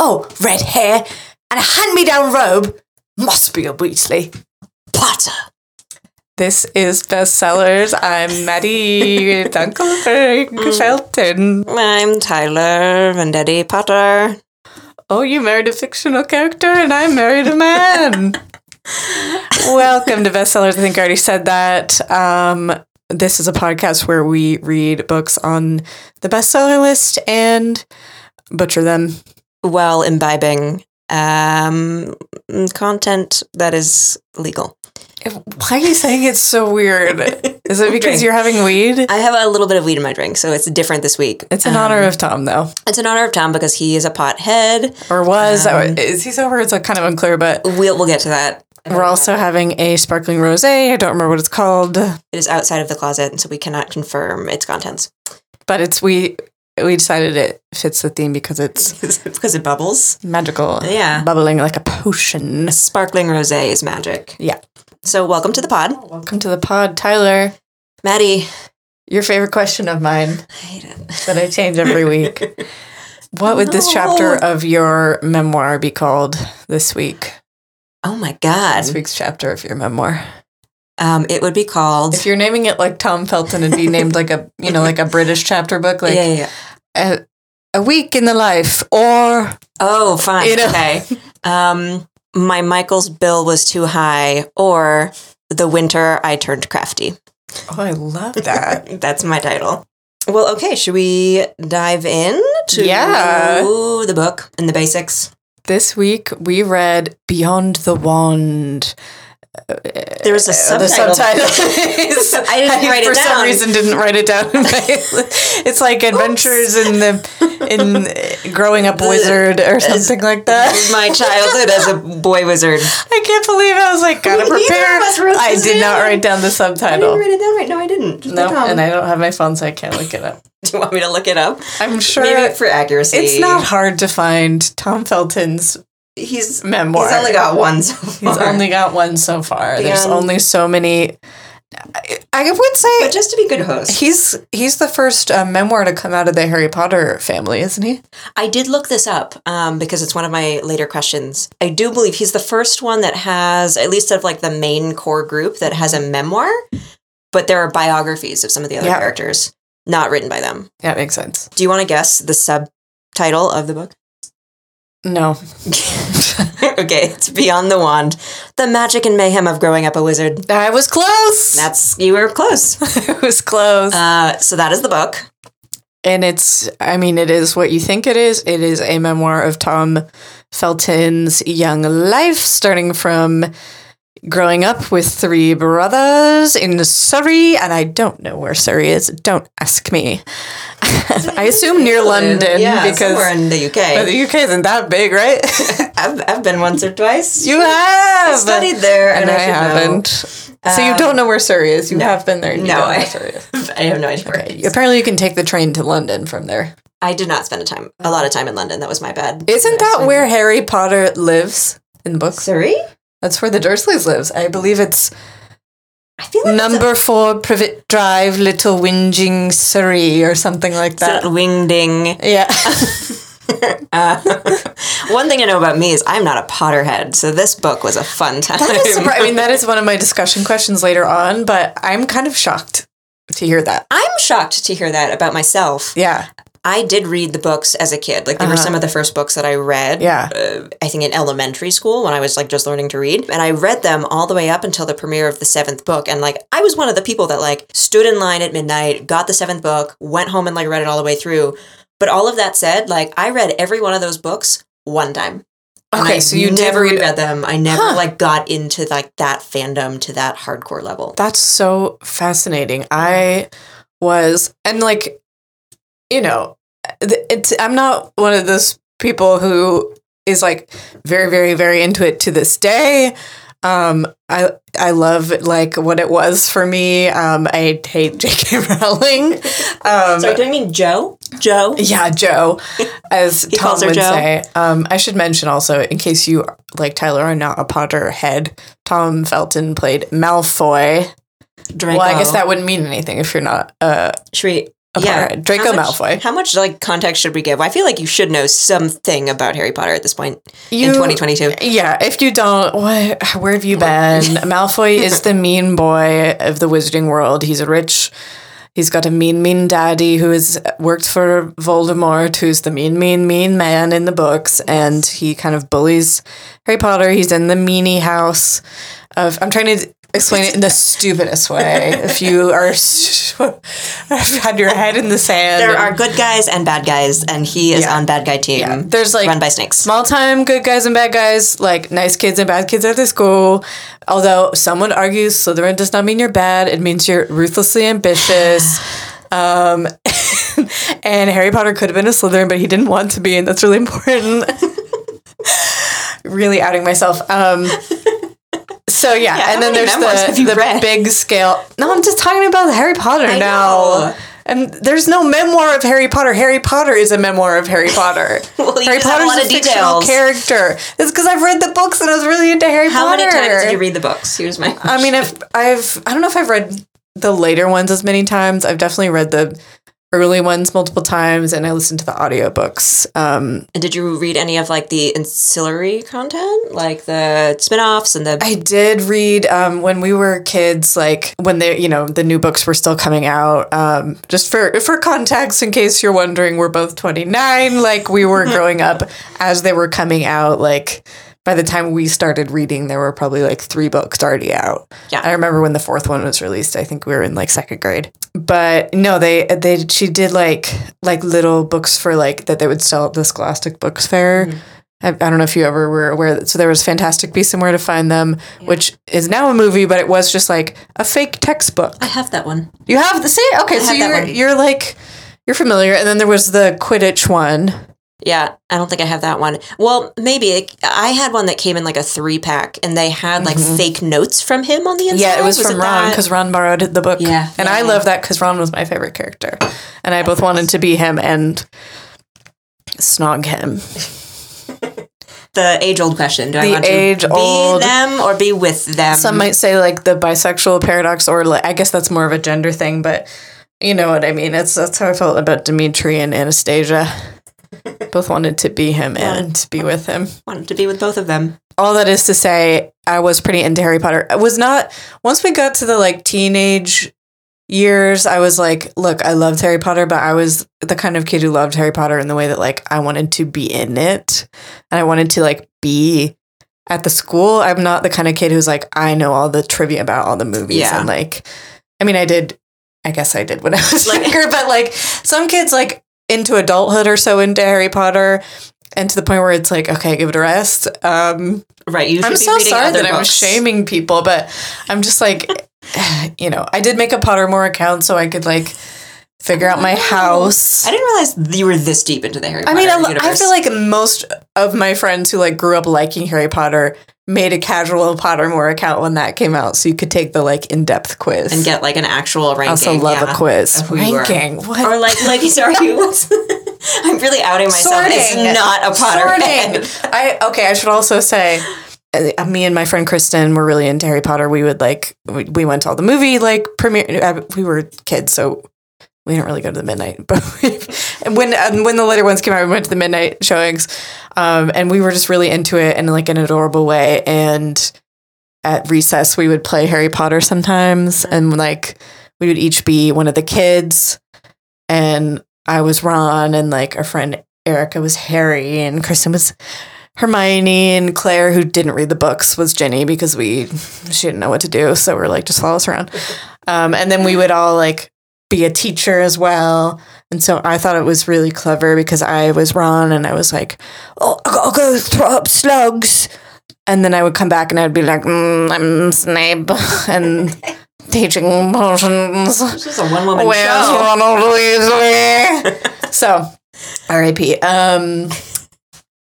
Oh, red hair and a hand me down robe. Must be a Weasley. Potter. This is Bestsellers. I'm Maddie Dunkelberg Shelton. I'm Tyler Vendetti Potter. Oh, you married a fictional character and I married a man. Welcome to Bestsellers. I think I already said that. Um, this is a podcast where we read books on the bestseller list and butcher them. While imbibing um, content that is legal. Why are you saying it's so weird? Is it because you're having weed? I have a little bit of weed in my drink, so it's different this week. It's in Um, honor of Tom, though, It's in honor of Tom because he is a pothead. or was. Um, is he sober? It's like kind of unclear, but We'll we'll get to that. we're also having a sparkling rosé. I don't remember what it's called, It is outside of the closet, and so we cannot confirm its contents but it's we we decided it fits the theme because it's because it bubbles. magical, Yeah. bubbling like a potion. Sparkling rosé is magic. Yeah. So welcome to the pod, Welcome to the pod, Tyler. Maddie. Your favorite question of mine I hate it. that I change every week. What would this chapter of your memoir be called this week? Oh my god. This week's chapter of your memoir. Um, it would be called. If you're naming it like Tom Felton, it'd be named like a you know like a British chapter book, like yeah, yeah, yeah. A, a week in the life, or Oh, fine. You know? Okay. Um, my Michael's bill was too high, or the winter I turned crafty. oh, I love that. That's my title. Well, okay. Should we dive in to Yeah. the book and the basics? this week we read Beyond the Wand. There was a Uh, the subtitle. subtitle. I didn't write it for some reason didn't write it down. it's like adventures in the in growing up wizard or something like that. My childhood as a boy wizard. I can't believe I was like gotta of prepare. I did not write down the subtitle. I subtitle. didn't write it down right. No, I didn't. Just No, and I don't have my phone, so I can't look it up. Do you want me to look it up? I'm sure Maybe for accuracy. it's not hard to find Tom Felton's He's memoir. he's only got one so far. He's only got one so far. There's Beyond- only so many. I, I would say But just to be good host, he's he's the first uh, memoir to come out of the Harry Potter family, isn't he? I did look this up um, because it's one of my later questions. I do believe he's the first one that has, at least of like the main core group, that has a memoir, but there are biographies of some of the other Yeah. characters, not written by them. Yeah, makes sense. Do you want to guess the subtitle of the book? No, okay, it's Beyond the Wand The Magic and Mayhem of Growing Up a Wizard. I was close. That's, you were close. I was close. Uh, so that is the book. and it's, I mean, it is what you think it is. It is a memoir of Tom Felton's young life, starting from growing up with three brothers in Surrey, and I don't know where Surrey is. Don't ask me. I assume near London yeah, because somewhere in the UK. but the UK isn't that big, right? I've, I've been once or twice. you have I studied there, and, and, I, I, haven't. so you Um, don't know where Surrey is. You no. have been there. and You No, I- where Surrey is. I have no idea. where Okay. it is. Apparently, you can take the train to London from there. I did not spend a time a lot of time in London. That was my bad. Isn't that where Harry Potter lives in the books? Surrey? That's where the Dursleys lives. I believe it's I feel like number four Privet Drive, Little Whinging Surrey, or something like that. a wingding. Yeah. Uh, one thing I know about me is I'm not a Potterhead, so this book was a fun time. that is surpri- I mean, that is one of my discussion questions later on, but I'm kind of shocked to hear that. I'm shocked to hear that about myself. Yeah. I did read the books as a kid. Like they were Uh-huh. some of the first books that I read. Yeah. Uh, I think in elementary school when I was like just learning to read, and I read them all the way up until the premiere of the seventh book. And like I was one of the people that like stood in line at midnight, got the seventh book, went home and like read it all the way through. But all of that said, like I read every one of those books one time. Okay, so you never read- reread them. I never Huh. like got into like that fandom to that hardcore level. That's so fascinating. I was, and like, you know, it's, I'm not one of those people who is like very, very, very into it to this day. Um, I I love like what it was for me. Um, I hate J.K. Rowling. Um, Sorry, do I mean Jo? Jo? yeah, Jo, as Tom would say. Um, I should mention also, in case you like Tyler are not a Potter head, Tom Felton played Malfoy. Draco. Well, I guess that wouldn't mean anything if you're not. Uh, Should we apart. Draco how much, Malfoy. How much like context should we give? I feel like you should know something about Harry Potter at this point in 2022. Yeah, if you don't, what, where have you been? Malfoy is the mean boy of the wizarding world. He's a rich, he's got a mean, mean daddy who has worked for Voldemort, who's the mean, mean, mean man in the books, and he kind of bullies Harry Potter. He's in the meanie house of. I'm trying to explain it in the stupidest way. if you are, have had your head in the sand, There are good guys and bad guys, and he is Yeah. on bad guy team. Yeah, there's like run by snakes. small time good guys and bad guys, like nice kids and bad kids at the school. Although someone argues, Slytherin does not mean you're bad; it means you're ruthlessly ambitious. Um, and Harry Potter could have been a Slytherin, but he didn't want to be, and that's really important. really outing myself. Um, so yeah, Yeah, and then there's the, the read? big scale. No, I'm just talking about Harry Potter I now. know. And there's no memoir of Harry Potter. Harry Potter is a memoir of Harry Potter. Well, Harry just have a a, fictional character. It's because I've read the books and I was really into Harry How Potter. How many times did you read the books? Here's my. I mean, I've, I've, I don't know if I've read the later ones as many times. I've definitely read the early ones multiple times, and I listened to the audiobooks. Um, And did you read any of like the ancillary content, like the spin-offs and the? I did read um, when we were kids, like when they, you know, the new books were still coming out. Um, just for for context, in case you're wondering, we're both 29. Like we were growing up as they were coming out. Like by the time we started reading, there were probably like three books already out. Yeah. I remember when the fourth one was released. I think we were in like second grade. But no, they they she did like like little books for like that they would sell at the Scholastic Books Fair. Mm-hmm. I, I don't know if you ever were aware that. So there was Fantastic Beasts and Where to Find Them, which is now a movie, but it was just like a fake textbook. I have that one. You have the see? Okay, so you're you're like you're familiar. And then there was the Quidditch one. Yeah, I don't think I have that one. Well, maybe I had one that came in like a three pack, and they had like fake notes from him on the inside. Mm-hmm. Yeah, it was, from Ron because Ron borrowed the book. Yeah, and yeah, I yeah. love that because Ron was my favorite character, and I both wanted to be him and snog him. the age old question: Do I The want to age-old- be them or be with them? Some might say like the bisexual paradox, or like, I guess that's more of a gender thing, but you know what I mean. It's that's how I felt about Dimitri and Anastasia. Both wanted to be him and be with him. wanted to be with both of them. All that is to say, I was pretty into Harry Potter. I was not once we got to the like teenage years, I was like, look, I loved Harry Potter, but I was the kind of kid who loved Harry Potter in the way that like I wanted to be in it. And I wanted to like be at the school. I'm not the kind of kid who's like, I know all the trivia about all the movies. Yeah. And like I mean I did I guess I did when I was Like- younger, but like some kids like into adulthood or so into Harry Potter and to the point where it's like, okay, give it a rest. Um, Right. You I'm so sorry that I'm shaming people, but I'm just like, you know, I did make a Pottermore account so I could like figure out my house. I didn't realize you were this deep into the Harry Potter I mean, I, I feel like most of my friends who like grew up liking Harry Potter made a casual Pottermore account when that came out, so you could take the like in depth quiz and get like an actual ranking. I also love yeah, a quiz. of who you. Ranking. What? Or like, like sorry, I'm really outing myself. It's Sorting. not a Potter. Sorting. I okay. I should also say, uh, me and my friend Kristen were really into Harry Potter. We would like we, we went to all the movie like premiere. uh, We were kids, so we didn't really go to the midnight. But when um, when the later ones came out, we went to the midnight showings, um, and we were just really into it in like an adorable way. And at recess, we would play Harry Potter sometimes, and like we would each be one of the kids, and I was Ron, and like our friend Erica was Harry, and Kristen was Hermione, and Claire, who didn't read the books, was Ginny because we she didn't know what to do, so we're like just follow us around. Um, and then we would all like be a teacher as well. And so I thought it was really clever because I was Ron and I was like, oh, I'll go throw up slugs. And then I would come back and I'd be like, mm, I'm Snape and teaching potions. This is a one woman Where's show. Ronald Weasley? so, R.I.P. Um,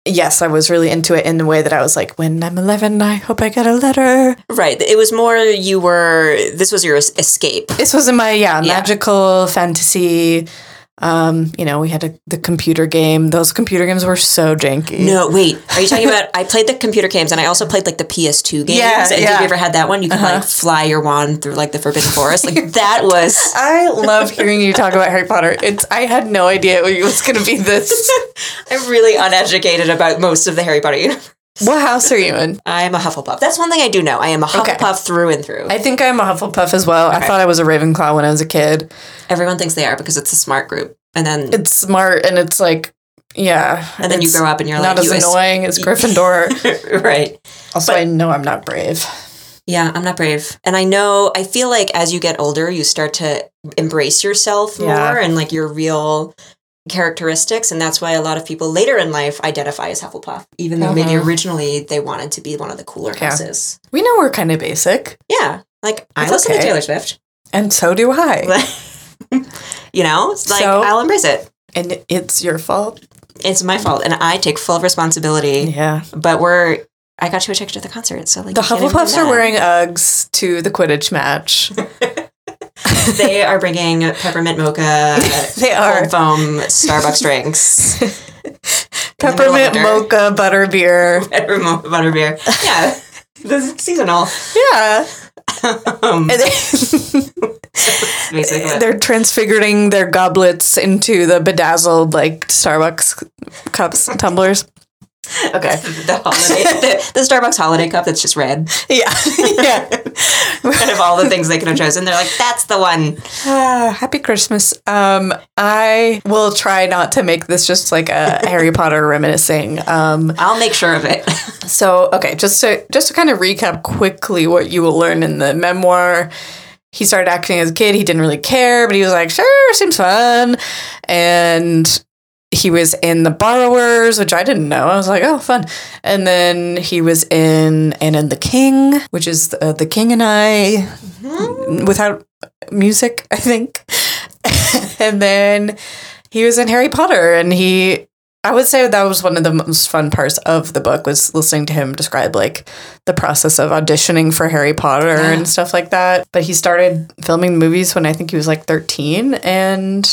yes, I was really into it in the way that I was like, when I'm 11, I hope I get a letter. Right. It was more you were. This was your escape. This was in my yeah, Yeah. magical fantasy Um, you know, we had a, the computer game. Those computer games were so janky. No, wait. Are you talking about? I played the computer games, and I also played like the PS2 games. Yeah, and have you ever had that one? You can like fly your wand through like the Forbidden Forest. Like that was. I love hearing you talk about Harry Potter. It's I had no idea it was going to be this. I'm really uneducated about most of the Harry Potter universe. What house are you in? I'm a Hufflepuff. That's one thing I do know. I am a Okay. Hufflepuff through and through. I think I'm a Hufflepuff as well. I thought I was a Ravenclaw when I was a kid. Everyone thinks they are because it's a smart group, and then It's smart and it's like, yeah. and then you grow up and you're not like as you annoying as Gryffindor. right. also, I know I'm not brave. Yeah, I'm not brave. And I know, I feel like as you get older, you start to embrace yourself more Yeah. and like your real characteristics. And that's why a lot of people later in life identify as Hufflepuff, even though maybe Mhm. originally they wanted to be one of the cooler Yeah. houses. We know we're kind of basic, Yeah. Like, I listen to. Taylor Swift. and so do I. you know, like, So- I'll embrace it. and it's your fault. It's my fault. And I take full responsibility. Yeah. But we're, I got you a ticket to the concert. So, like, The you can't even do Hufflepuffs are wearing Uggs to the Quidditch match. they are bringing peppermint mocha, They are. cold foam Starbucks drinks. Peppermint mocha butterbeer. Peppermint mocha butterbeer. Yeah, this is seasonal. Yeah. Um, they- basically, They're transfiguring their goblets into the bedazzled like Starbucks cups, tumblers. Okay. the holiday, the, the Starbucks holiday cup that's just red. Yeah. yeah. Out of all the things they could have chosen, they're like, "That's the one." Ah, happy Christmas. Um, I will try not to make this just like a Harry Potter reminiscing. Um, I'll make sure of it. so okay, just to just to kind of recap quickly what you will learn in the memoir. He started acting as a kid. He didn't really care, but he was like, "Sure, seems fun," and he was in the borrowers which i didn't know. I was like oh fun. And then he was in and in the king which is uh, the king and i without music i think. And then he was in harry potter and he i would say that was one of the most fun parts of the book was listening to him describe like the process of auditioning for harry potter Yeah. and stuff like that. But he started filming movies when i think he was like 13 and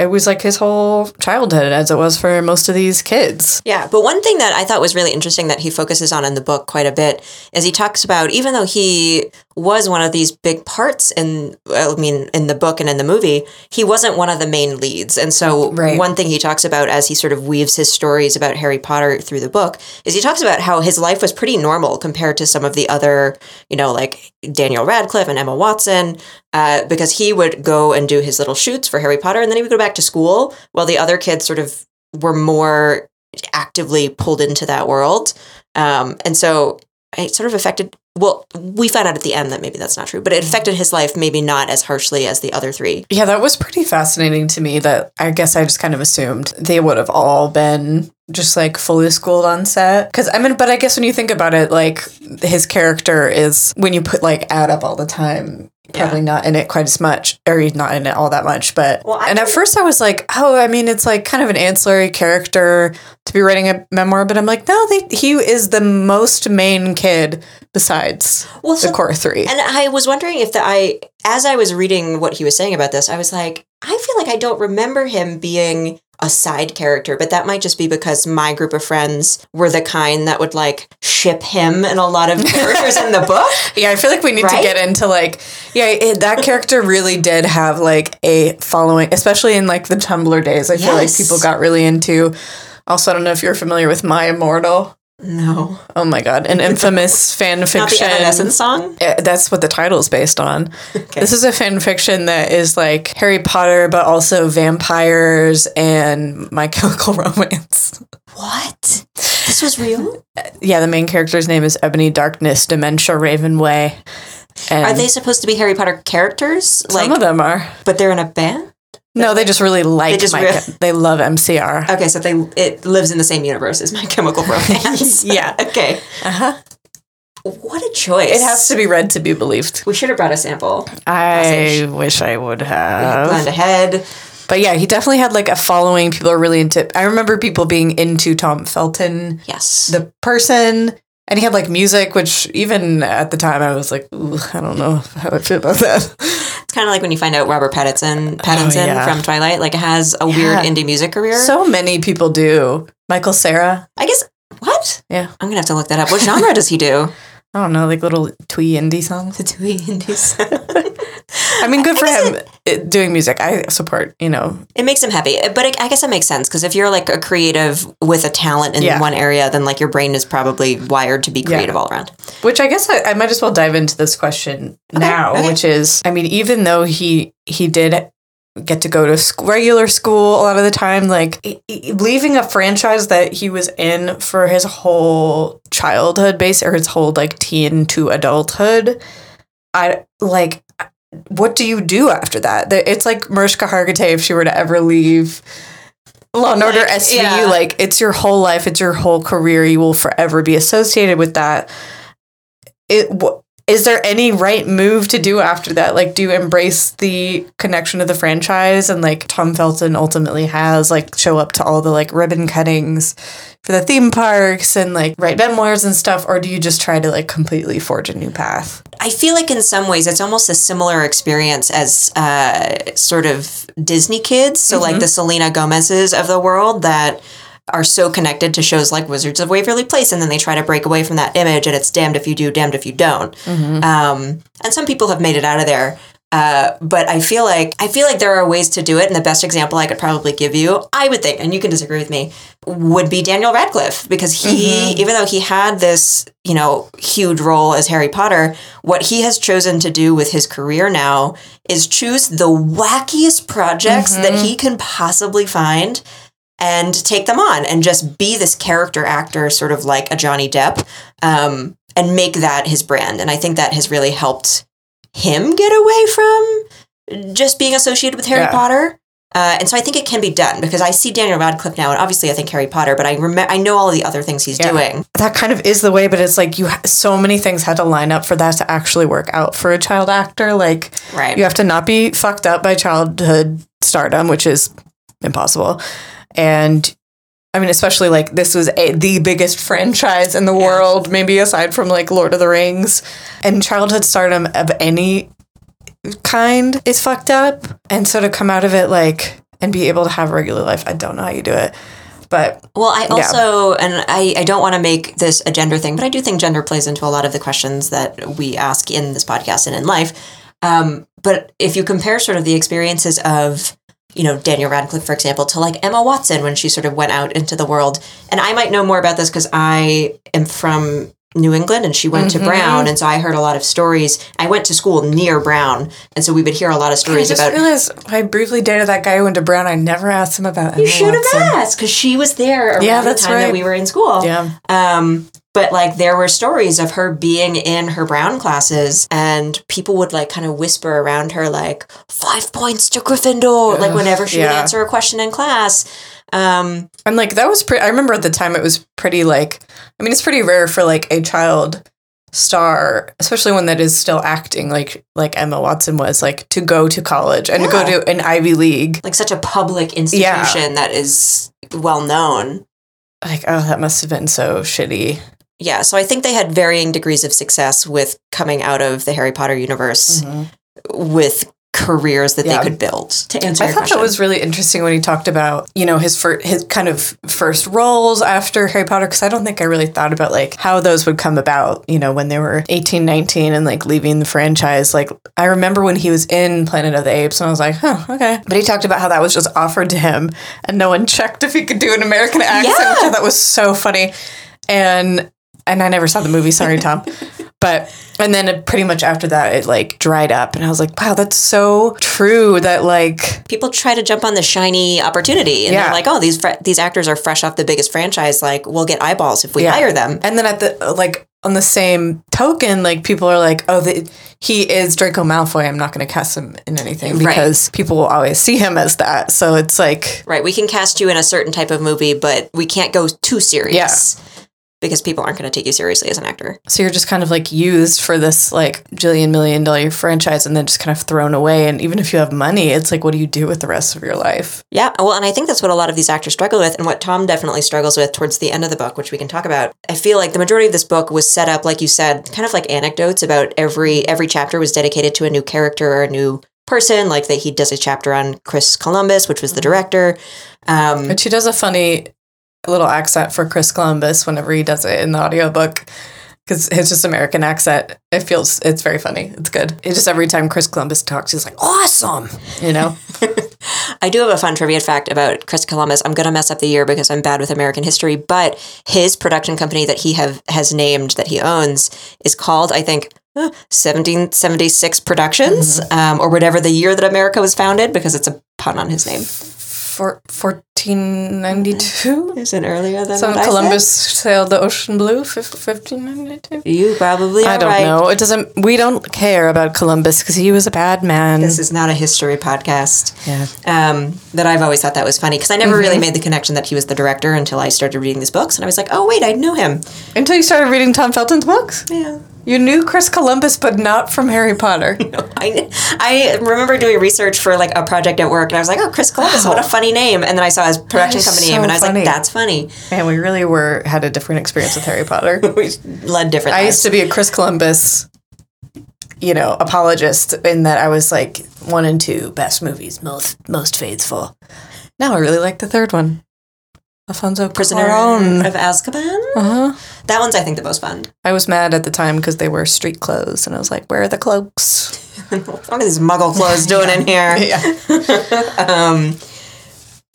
it was like his whole childhood as it was for most of these kids. Yeah, but one thing that I thought was really interesting that he focuses on in the book quite a bit is he talks about even though he was one of these big parts in I mean in the book and in the movie, he wasn't one of the main leads. And so Right. one thing he talks about as he sort of weaves his stories about Harry Potter through the book is he talks about how his life was pretty normal compared to some of the other, you know, like Daniel Radcliffe and Emma Watson, uh, because he would go and do his little shoots for Harry Potter and then he would go back to school while the other kids sort of were more actively pulled into that world. Um, and so it sort of affected, well, we found out at the end that maybe that's not true, but it mm. affected his life maybe not as harshly as the other three. Yeah, that was pretty fascinating to me that I guess I just kind of assumed they would have all been just like fully schooled on set. Cause I mean, but I guess when you think about it, like his character is when you put like add up all the time, probably not in it quite as much, or he's not in it all that much. But, Well, and at first I was like, oh, I mean, it's like kind of an ancillary character to be writing a memoir, but I'm like, no, they, he is the most main kid besides Well, the so- core three. And I was wondering if the I as I was reading what he was saying about this, I was like, I feel like I don't remember him being a side character, but that might just be because my group of friends were the kind that would like ship him and a lot of characters in the book. Yeah, I feel like we need Right? to get into like, yeah, it, that character really did have like a following, especially in like the Tumblr days. I feel like people got really into. Also, I don't know if you're familiar with My Immortal. No. Oh my god, an infamous fan fiction. Not the. Evanescence song? Uh, That's what the title is based on. This is a fan fiction that is like Harry Potter, but also vampires and My Chemical Romance. What? This was real? Yeah, the main character's name is Ebony Darkness, Dementia Ravenway. And Are they supposed to be Harry Potter characters? Some of them are. but they're in a band? No, they just really like just My They love MCR. Okay, so they it lives in the same universe as My Chemical Romance. Yeah. okay. Uh-huh. What a choice. It has to be read to be believed. We should have brought a sample. I wish I would have. Blend ahead. But yeah, he definitely had like a following. People are really into. I remember people being into Tom Felton, Yes. the person, and he had like music, which even at the time I was like, I don't know how I feel about that. It's kind of like when you find out Robert Pattinson, oh, Pattinson Oh, yeah. from Twilight, like has a weird indie music career. So many people do. Michael Cera. I guess what? Yeah. I'm gonna have to look that up. What genre does he do? I don't know, like little twee indie songs. The twee indies. I mean, good for him uh, doing music. I support, you know. It makes him happy, but it, I guess it makes sense because if you're like a creative with a talent in Yeah. one area, then like your brain is probably wired to be creative all around. Which I guess I, I might as well dive into this question now, okay. which is, I mean, even though he he did get to go to regular school a lot of the time, like leaving a franchise that he was in for his whole childhood base or his whole like teen to adulthood, I like. What do you do after that? It's like Mariska Hargitay if she were to ever leave Law and Order SVU. yeah. Like it's your whole life, it's your whole career. You will forever be associated with that it is there any right move to do after that like do you embrace the connection to the franchise and like tom felton ultimately has like show up to all the like ribbon cuttings for the theme parks and like write memoirs and stuff or do you just try to like completely forge a new path I feel like in some ways it's almost a similar experience as uh, sort of Disney kids. So like the Selena Gomez's of the world that are so connected to shows like Wizards of Waverly Place, and then they try to break away from that image, and it's damned if you do, damned if you don't. Um, and some people have made it out of there. Uh, but I feel like I feel like there are ways to do it, and the best example I could probably give you, I would think, and you can disagree with me, would be Daniel Radcliffe because he, even though he had this, you know, huge role as Harry Potter, what he has chosen to do with his career now is choose the wackiest projects that he can possibly find and take them on and just be this character actor, sort of like a Johnny Depp, um, and make that his brand. And I think that has really helped him get away from just being associated with Harry Yeah. Potter. Uh, and so I think it can be done because I see Daniel Radcliffe now, and obviously I think Harry Potter, but I remember I know all of the other things he's Yeah. doing. that kind of is the way but it's like you ha- so many things had to line up for that to actually work out for a child actor like Right. You have to not be fucked up by childhood stardom, which is impossible. And I mean, especially like this was a, the biggest franchise in the world, maybe aside from like Lord of the Rings. And childhood stardom of any kind is fucked up. And so to come out of it like and be able to have a regular life, I don't know how you do it. But Well, I Yeah. also, and I, I don't want to make this a gender thing, but I do think gender plays into a lot of the questions that we ask in this podcast and in life. Um, but if you compare sort of the experiences of, you know, Daniel Radcliffe, for example, to like Emma Watson when she sort of went out into the world, and I might know more about this because I am from New England and she went to Brown, and so I heard a lot of stories. I went to school near Brown, and so we would hear a lot of I stories just about. realized I briefly dated that guy who went to Brown. I never asked him about you Emma should have asked because she was there around Yeah, the that's time that right. we were in school. Yeah. Um, but like there were stories of her being in her Brown classes, and people would like kind of whisper around her like five points to Gryffindor, like whenever she would answer a question in class. Um, And like that was pretty I remember at the time it was pretty like I mean it's pretty rare for like a child star, especially one that is still acting like like Emma Watson was, like to go to college and to go to an Ivy League. like such a public institution that is well known. Like, oh, that must have been so shitty. Yeah, so I think they had varying degrees of success with coming out of the Harry Potter universe with careers that Mm-hmm. Yeah. they could build. To answer I thought question, that was really interesting when he talked about, you know, his fir- his kind of first roles after Harry Potter because I don't think I really thought about like how those would come about, you know, when they were 18, 19 and like leaving the franchise. Like I remember when he was in Planet of the Apes and I was like, "Huh, okay." But he talked about how that was just offered to him and no one checked if he could do an American accent, which I Yeah. thought was so funny. And and I never saw the movie, sorry Tom. But and then it, pretty much after that it like dried up and I was like, "Wow, that's so true that like people try to jump on the shiny opportunity and Yeah. they're like, oh, these fre- these actors are fresh off the biggest franchise. Like, we'll get eyeballs if we Yeah. hire them. And then at the like on the same token, like people are like, "Oh, the, he is Draco Malfoy. I'm not going to cast him in anything Right. because people will always see him as that." So it's like, Right. We can cast you in a certain type of movie, but we can't go too serious. Because people aren't going to take you seriously as an actor. so you're just kind of like used for this like jillion million dollar franchise, and then just kind of thrown away. And even if you have money, it's like, what do you do with the rest of your life? Yeah. Well, and I think that's what a lot of these actors struggle with, and what Tom definitely struggles with towards the end of the book, which we can talk about. I feel like the majority of this book was set up, like you said, kind of like anecdotes about every every chapter was dedicated to a new character or a new person. Like that he does a chapter on Chris Columbus, which was the director. Um, But she does a funny little accent for Chris Columbus whenever he does it in the audiobook. Because it's just American accent, it feels, it's very funny. It's good. It just every time Chris Columbus talks, he's like, awesome, you know? I do have a fun trivia fact about Chris Columbus. I'm gonna mess up the year because I'm bad with American history, but his production company that he have has named that he owns is called, I think, uh, 1776 Productions, um, or whatever the year that America was founded, because it's a pun on his name. For 1492? Is it earlier than So Columbus sailed the ocean blue, 1592? You probably I don't right. know. It doesn't, we don't care about Columbus because he was a bad man. This is not a history podcast. yeah. um, that I've always thought that was funny because I never Mm-hmm. really made the connection that he was the director until I started reading these books, and I was like, oh wait, I know him. Until you started reading Tom Felton's books? Yeah. You knew Chris Columbus, but not from Harry Potter. I, I remember doing research for like a project at work, and I was like, "Oh, Chris Columbus, what a funny name!" And then I saw his production company so name, and I was funny. like, "That's funny." Man, we really were had a different experience with Harry Potter. We led different. I lives. used to be a Chris Columbus, you know, apologist in that I was like one and two best movies, most most faithful. Now I really like the third one, Alfonso Prisoner Cuarón. of Azkaban. Uh-huh. That one's, I think, the most fun. I was mad at the time because they wear street clothes, and I was like, "Where are the cloaks?" what are these Muggle clothes doing in here? Yeah, um,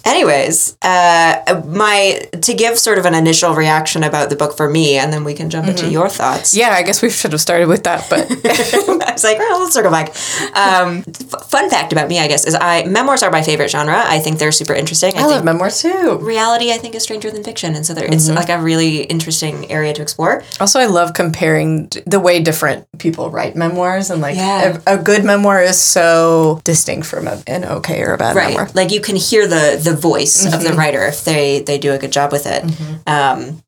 anyways, uh, my to give sort of an initial reaction about the book for me, and then we can jump into your thoughts. yeah. I guess we should have started with that, but I was like, well, let's circle back. Um, f- fun fact about me, I guess, is I memoirs are my favorite genre. I think they're super interesting. I, I love memoirs too. reality, I think, is stranger than fiction, and so there, it's like a really interesting area to explore. Also, I love comparing the way different people write memoirs, and like Yeah. a, a good memoir is so distinct from a, an okay or a bad Right, memoir. like you can hear the the voice of the writer if they they do a good job with it. Um,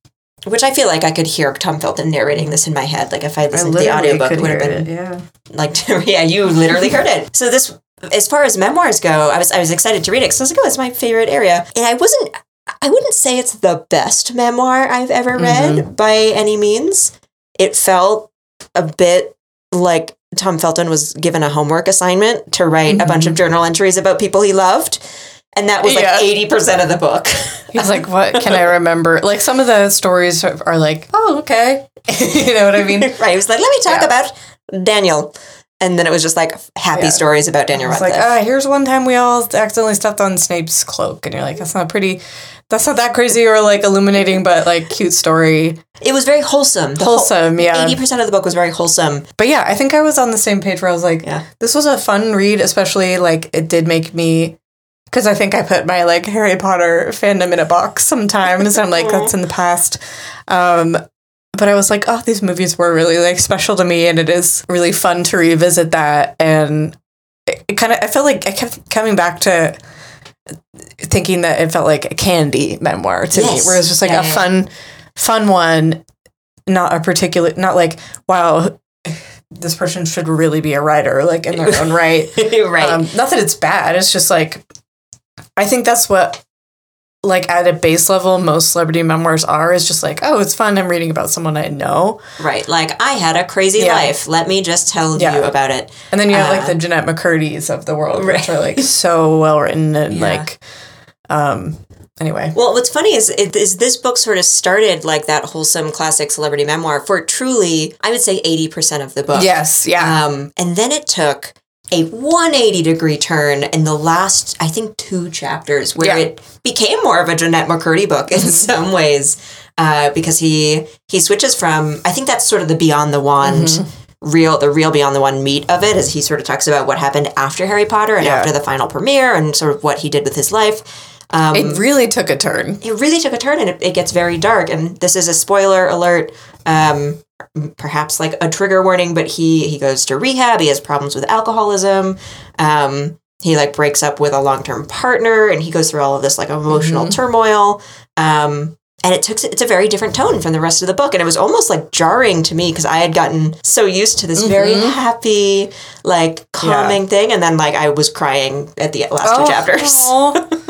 which I feel like I could hear Tom Felton narrating this in my head. Like if I listened to the audiobook, it would have been yeah. like yeah you literally heard it. So this as far as memoirs go i was i was excited to read it because i was like oh it's my favorite area. And i wasn't i wouldn't say it's the best memoir i've ever read by any means. It felt a bit like tom felton was given a homework assignment to write a bunch of journal entries about people he loved and that was like Yeah. 80% of the book He's like, what can I remember? Like some of the stories are, like, oh, okay. you know what I mean? right he was like let me talk Yeah. about daniel and then it was just like happy Yeah. stories about daniel It's like, radcliffe ah, here's one time we all accidentally stepped on Snape's cloak, and you're like, that's not pretty. That's not that crazy or like illuminating, but like cute story. it was very wholesome The whole- Wholesome, yeah. 80% of the book was very wholesome. But yeah, I think I was on the same page where I was like, Yeah. this was a fun read, especially like it did make me because I think I put my like Harry Potter fandom in a box sometimes. I'm like, that's in the past. Um, but I was like, oh, these movies were really like special to me, and it is really fun to revisit that. And it, it kind of, I felt like I kept coming back to thinking that it felt like a candy memoir to me, Yes. where it's just like Yeah, a yeah. fun, fun one, not a particular, not like wow, this person should really be a writer, like in their own right. right. Um, not that it's bad. It's just like I think that's what like at a base level most celebrity memoirs are is just like oh it's fun i'm reading about someone i know right. Like, I had a crazy Yeah. life. Let me just tell Yeah. you about it. and then you have like Uh, the jennette mccurdy's of the world which Right. are like so well written and Yeah. like um anyway Well, what's funny is, is this book sort of started like that wholesome classic celebrity memoir for truly, I would say 80% of the book. yes yeah Um, and then it took a 180 degree turn in the last, I think, two chapters where Yeah. it became more of a Jennette McCurdy book in some ways. Uh, because he he switches from I think that's sort of the Beyond the Wand real the real Beyond the Wand meat of it as he sort of talks about what happened after Harry Potter and Yeah. after the final premiere and sort of what he did with his life. Um, it really took a turn it really took a turn and it, it gets very dark and this is a spoiler alert um perhaps like a trigger warning but he he goes to rehab he has problems with alcoholism um he like breaks up with a long-term partner and he goes through all of this like emotional turmoil um and it took it's a very different tone from the rest of the book and it was almost like jarring to me because i had gotten so used to this very happy like calming thing and then like i was crying at the last two chapters Oh.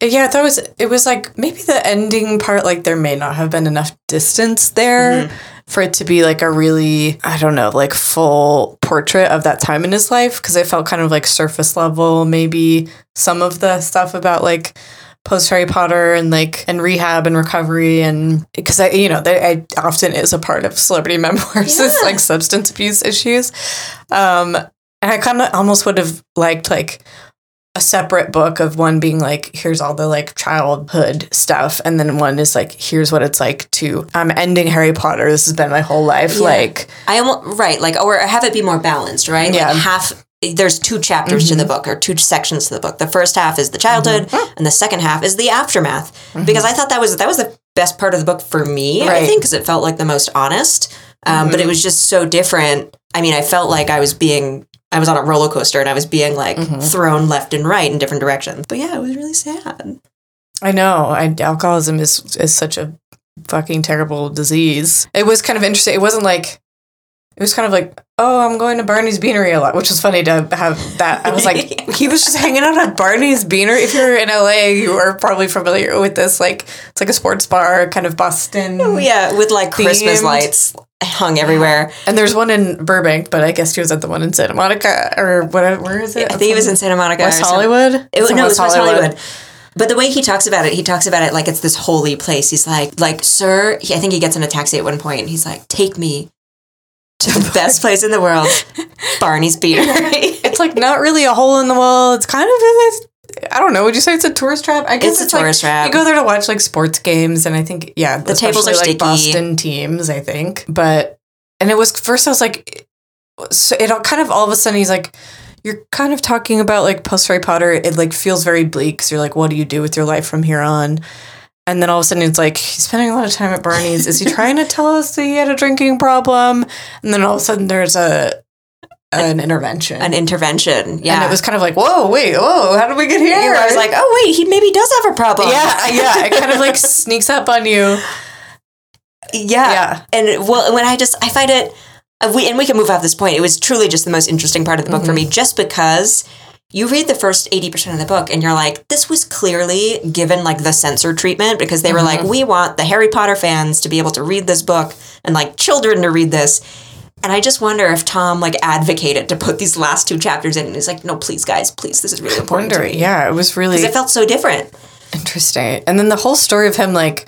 yeah, I thought it was it was like maybe the ending part, like there may not have been enough distance there. For it to be like a really, I don't know, like full portrait of that time in his life because it felt kind of like surface level, maybe some of the stuff about like post Harry Potter and like and rehab and recovery and because I you know that I often is a part of celebrity memoirs is like substance abuse issues, um and I kind of almost would have liked like a separate book of one being like here's all the like childhood stuff and then one is like here's what it's like to I'm ending Harry Potter this has been my whole life Yeah. like I almost right, like or have it be more balanced, right? Yeah. Like half there's two chapters to the mm-hmm. book or two sections to the book. The first half is the childhood mm-hmm. and the second half is the aftermath. Mm-hmm. Because I thought that was that was the best part of the book for me, I think, because it felt like the most honest. Um, But it was just so different. I mean, I felt like I was being I was on a roller coaster and I was being like mm-hmm. thrown left and right in different directions. But yeah, it was really sad. I know. I, alcoholism is is such a fucking terrible disease. It was kind of interesting. It wasn't like it was kind of like, oh, I'm going to Barney's Beanery a lot, which was funny to have that. I was like, he was just hanging out at Barney's Beanery. If you're in LA, you are probably familiar with this. Like, it's like a sports bar, kind of Boston. Oh, Yeah, with like Christmas lights hung everywhere. And there's one in Burbank, but I guess he was at the one in Santa Monica or whatever. Where is it? I think it was in Santa Monica. West. Hollywood. It, no, it's West Hollywood. But the way he talks about it, he talks about it like it's this holy place. He's like, like, sir, he, I think he gets in a taxi at one point and he's like, take me to the best place in the world, Barney's Beanery. It's like not really a hole in the wall. It's kind of it's, I don't know. Would you say it's a tourist trap? I guess It's a like- tourist trap. You go there to watch like sports games, and I think yeah, The tables are especially, sticky. like Boston teams. I think, but and it was first. I was like, so it all kind of all of a sudden he's like. You're kind of talking about like post Harry Potter. It like feels very bleak. So you're like, what do you do with your life from here on? And then all of a sudden it's like he's spending a lot of time at Barney's. Is he trying to tell us that he had a drinking problem? And then all of a sudden there's a an intervention. An intervention. Yeah. And it was kind of like, whoa, wait, whoa, how did we get here? I was like, oh, wait, he maybe does have a problem. yeah, yeah. It kind of like sneaks up on you. Yeah. Yeah. And well, when I just, I find it, uh, we, and we can move off this point. It was truly just the most interesting part of the book for Mm-hmm. me, just because you read the first 80% of the book and you're like, this was clearly given like the censor treatment because they were like, Mm-hmm. we want the Harry Potter fans to be able to read this book and like children to read this. And I just wonder if Tom like advocated to put these last two chapters in and he's like, no, please, guys, please, this is really important. to Wonder, me." yeah, it was really 'Cause it felt so different. interesting. And then the whole story of him, like,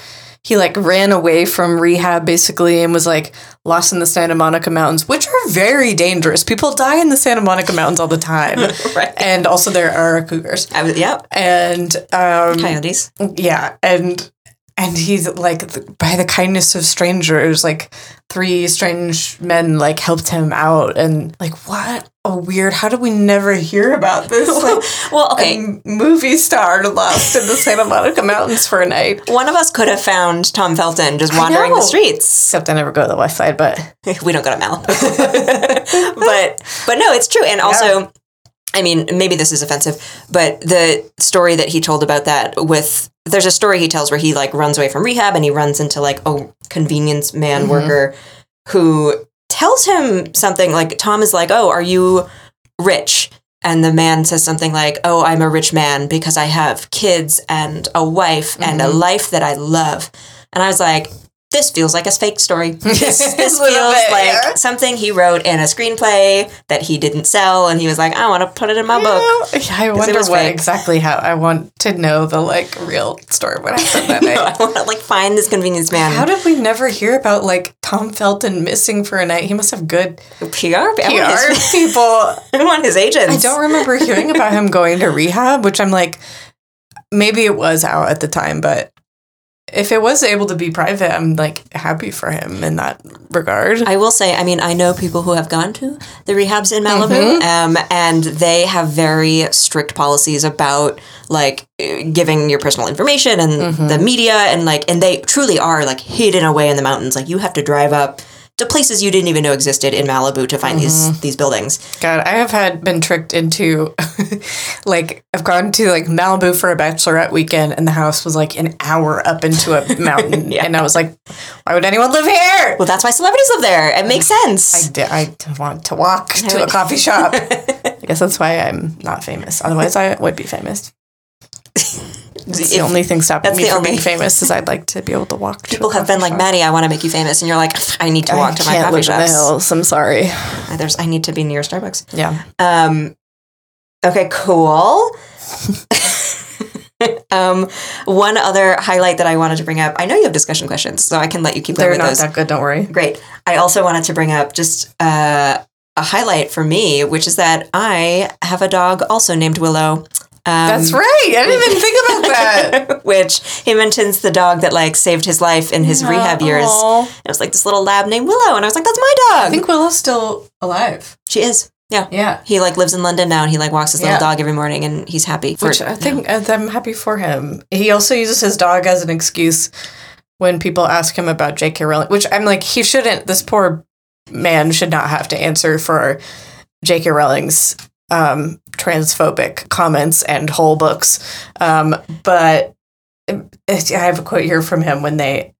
he like ran away from rehab basically and was like lost in the Santa Monica Mountains, which are very dangerous. People die in the Santa Monica Mountains all the time. Right. And also there are cougars. I was, yeah, And um, coyotes. Yeah, and and he's like th- by the kindness of strangers, like three strange men like helped him out, and like what a weird. How did we never hear about this? Like, Well, okay. a movie star lost in the Santa Monica Mountains for a night. One of us could have found Tom Felton just wandering the streets. Except I never go to the West Side, but we don't go to Malibu. but but no, it's true. And also, I mean, maybe this is offensive, but the story that he told about that with there's a story he tells where he like runs away from rehab and he runs into like a convenience man Mm-hmm. worker who tells him something like Tom is like, "Oh, are you rich?" And the man says something like, "Oh, I'm a rich man because I have kids and a wife and Mm-hmm. a life that I love." And I was like, "This feels like a fake story. This, this feels bit, like yeah. something he wrote in a screenplay that he didn't sell, and he was like, I want to put it in my book." Yeah, I wonder what fake. exactly how. I want to know the like real story of what happened that No, night. I want to like find this convenience man. How did we never hear about like Tom Felton missing for a night? He must have good PR? PR his, people. I want his agents. I don't remember hearing about him going to rehab, which I'm like, maybe it was out at the time, but if it was able to be private, I'm like happy for him in that regard. I will say, I mean, I know people who have gone to the rehabs in Malibu, um, and they have very strict policies about like giving your personal information and the media, and like, and they truly are like hidden away in the mountains. Like, you have to drive up to places you didn't even know existed in Malibu to find these mm-hmm. these buildings. God, I have had been tricked into like I've gone to like Malibu for a bachelorette weekend, and the house was like an hour up into a mountain, Yeah. and I was like, why would anyone live here? Well, that's why celebrities live there. It makes sense. I, d- I want to walk to a coffee shop. I guess that's why I'm not famous. Otherwise, I would be famous. The only thing stopping me from being famous is I'd like to be able to walk. to people a have been like, shop. Maddie, I want to make you famous, and you're like, I need to walk I to my can't coffee live in the shops. hills. I'm sorry. There's, I need to be near Starbucks. Yeah. Um, okay, cool. um, one other highlight that I wanted to bring up. I know you have discussion questions, so I can let you keep going They're with not those. that good. Don't worry. Great. I also wanted to bring up just uh, a highlight for me, which is that I have a dog also named Willow. Um, That's right. I didn't even think about that. which he mentions the dog that like saved his life in his rehab years. Aw. It was like this little lab named Willow, and I was like, "That's my dog." I think Willow's still alive. she is. Yeah. Yeah. He like lives in London now, and he like walks his little dog every morning, and he's happy. For, Which I think uh, I'm happy for him. He also uses his dog as an excuse when people ask him about J.K. Rowling, which I'm like, he shouldn't. This poor man should not have to answer for J.K. Rowling's um, transphobic comments and whole books. Um, but uh, I have a quote here from him when they.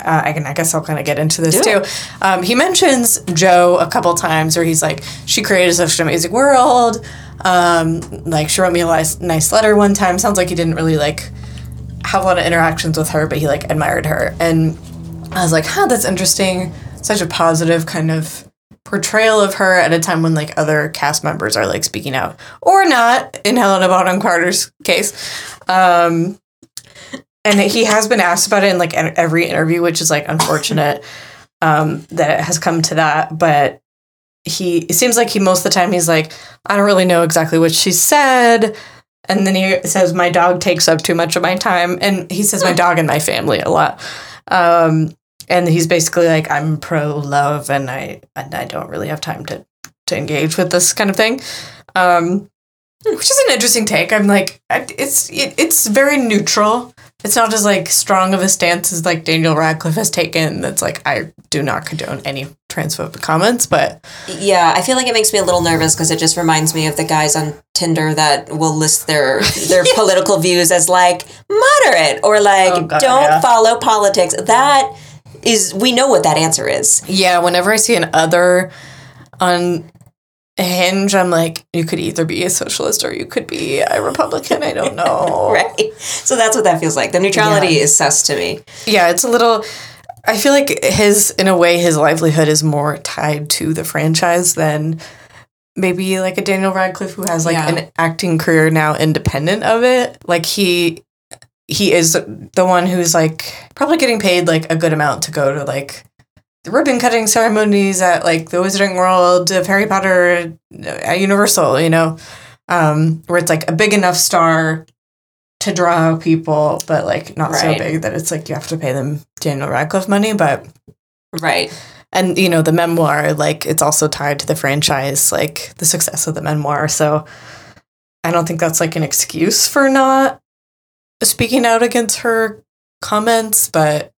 Uh, I can. I guess I'll kind of get into this Do too. Um, he mentions Jo a couple times, where he's like, "She created such an amazing world." Um, like she wrote me a nice, nice letter one time. Sounds like he didn't really like have a lot of interactions with her, but he like admired her. And I was like, huh, that's interesting. Such a positive kind of portrayal of her at a time when like other cast members are like speaking out or not in Helena Bonham Carter's case. Um, and he has been asked about it in like every interview, which is like unfortunate um, that it has come to that. But he it seems like he most of the time he's like, I don't really know exactly what she said. And then he says, My dog takes up too much of my time. And he says, My dog and my family a lot. Um, and he's basically like, I'm pro love and I and I don't really have time to, to engage with this kind of thing. Um, which is an interesting take. I'm like, it's it, it's very neutral. It's not as like strong of a stance as like Daniel Radcliffe has taken. That's like I do not condone any transphobic comments, but Yeah, I feel like it makes me a little nervous because it just reminds me of the guys on Tinder that will list their their political views as like moderate or like Oh, God, don't yeah. follow politics. That is, we know what that answer is. Yeah, whenever I see an other on a Hinge, I'm like, you could either be a socialist or you could be a Republican. I don't know. Right. So that's what that feels like. The neutrality is sus to me. Yeah, it's a little. I feel like his, in a way, his livelihood is more tied to the franchise than maybe like a Daniel Radcliffe who has like Yeah. an acting career now independent of it. Like he, he is the one who's like probably getting paid like a good amount to go to like the ribbon cutting ceremonies at like the Wizarding World of Harry Potter at Universal, you know, um, where it's like a big enough star to draw people, but like not so big that it's like you have to pay them Daniel Radcliffe money. But Right. and you know the memoir, like it's also tied to the franchise, like the success of the memoir. So I don't think that's like an excuse for not speaking out against her comments, but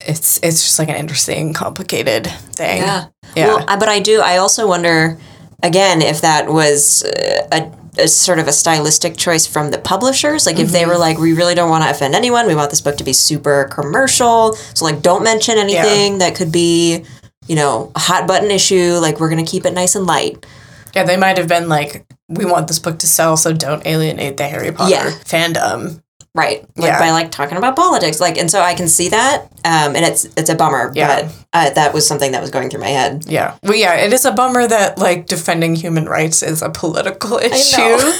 it's it's just like an interesting, complicated thing. Yeah. Yeah. Well, I, but I do. I also wonder, again, if that was uh, a, a sort of a stylistic choice from the publishers. Like, if they Mm-hmm. were like, we really don't want to offend anyone. We want this book to be super commercial. So, like, don't mention anything that could be, you know, a hot button issue. Like, we're gonna keep it nice and light. Yeah, they might have been like, we want this book to sell, so don't alienate the Harry Potter Yeah. fandom. Right. Like Yeah. by like talking about politics. Like, and so I can see that. Um, and it's it's a bummer. Yeah. But uh, that was something that was going through my head. Yeah. Well, yeah, it is a bummer that like defending human rights is a political issue.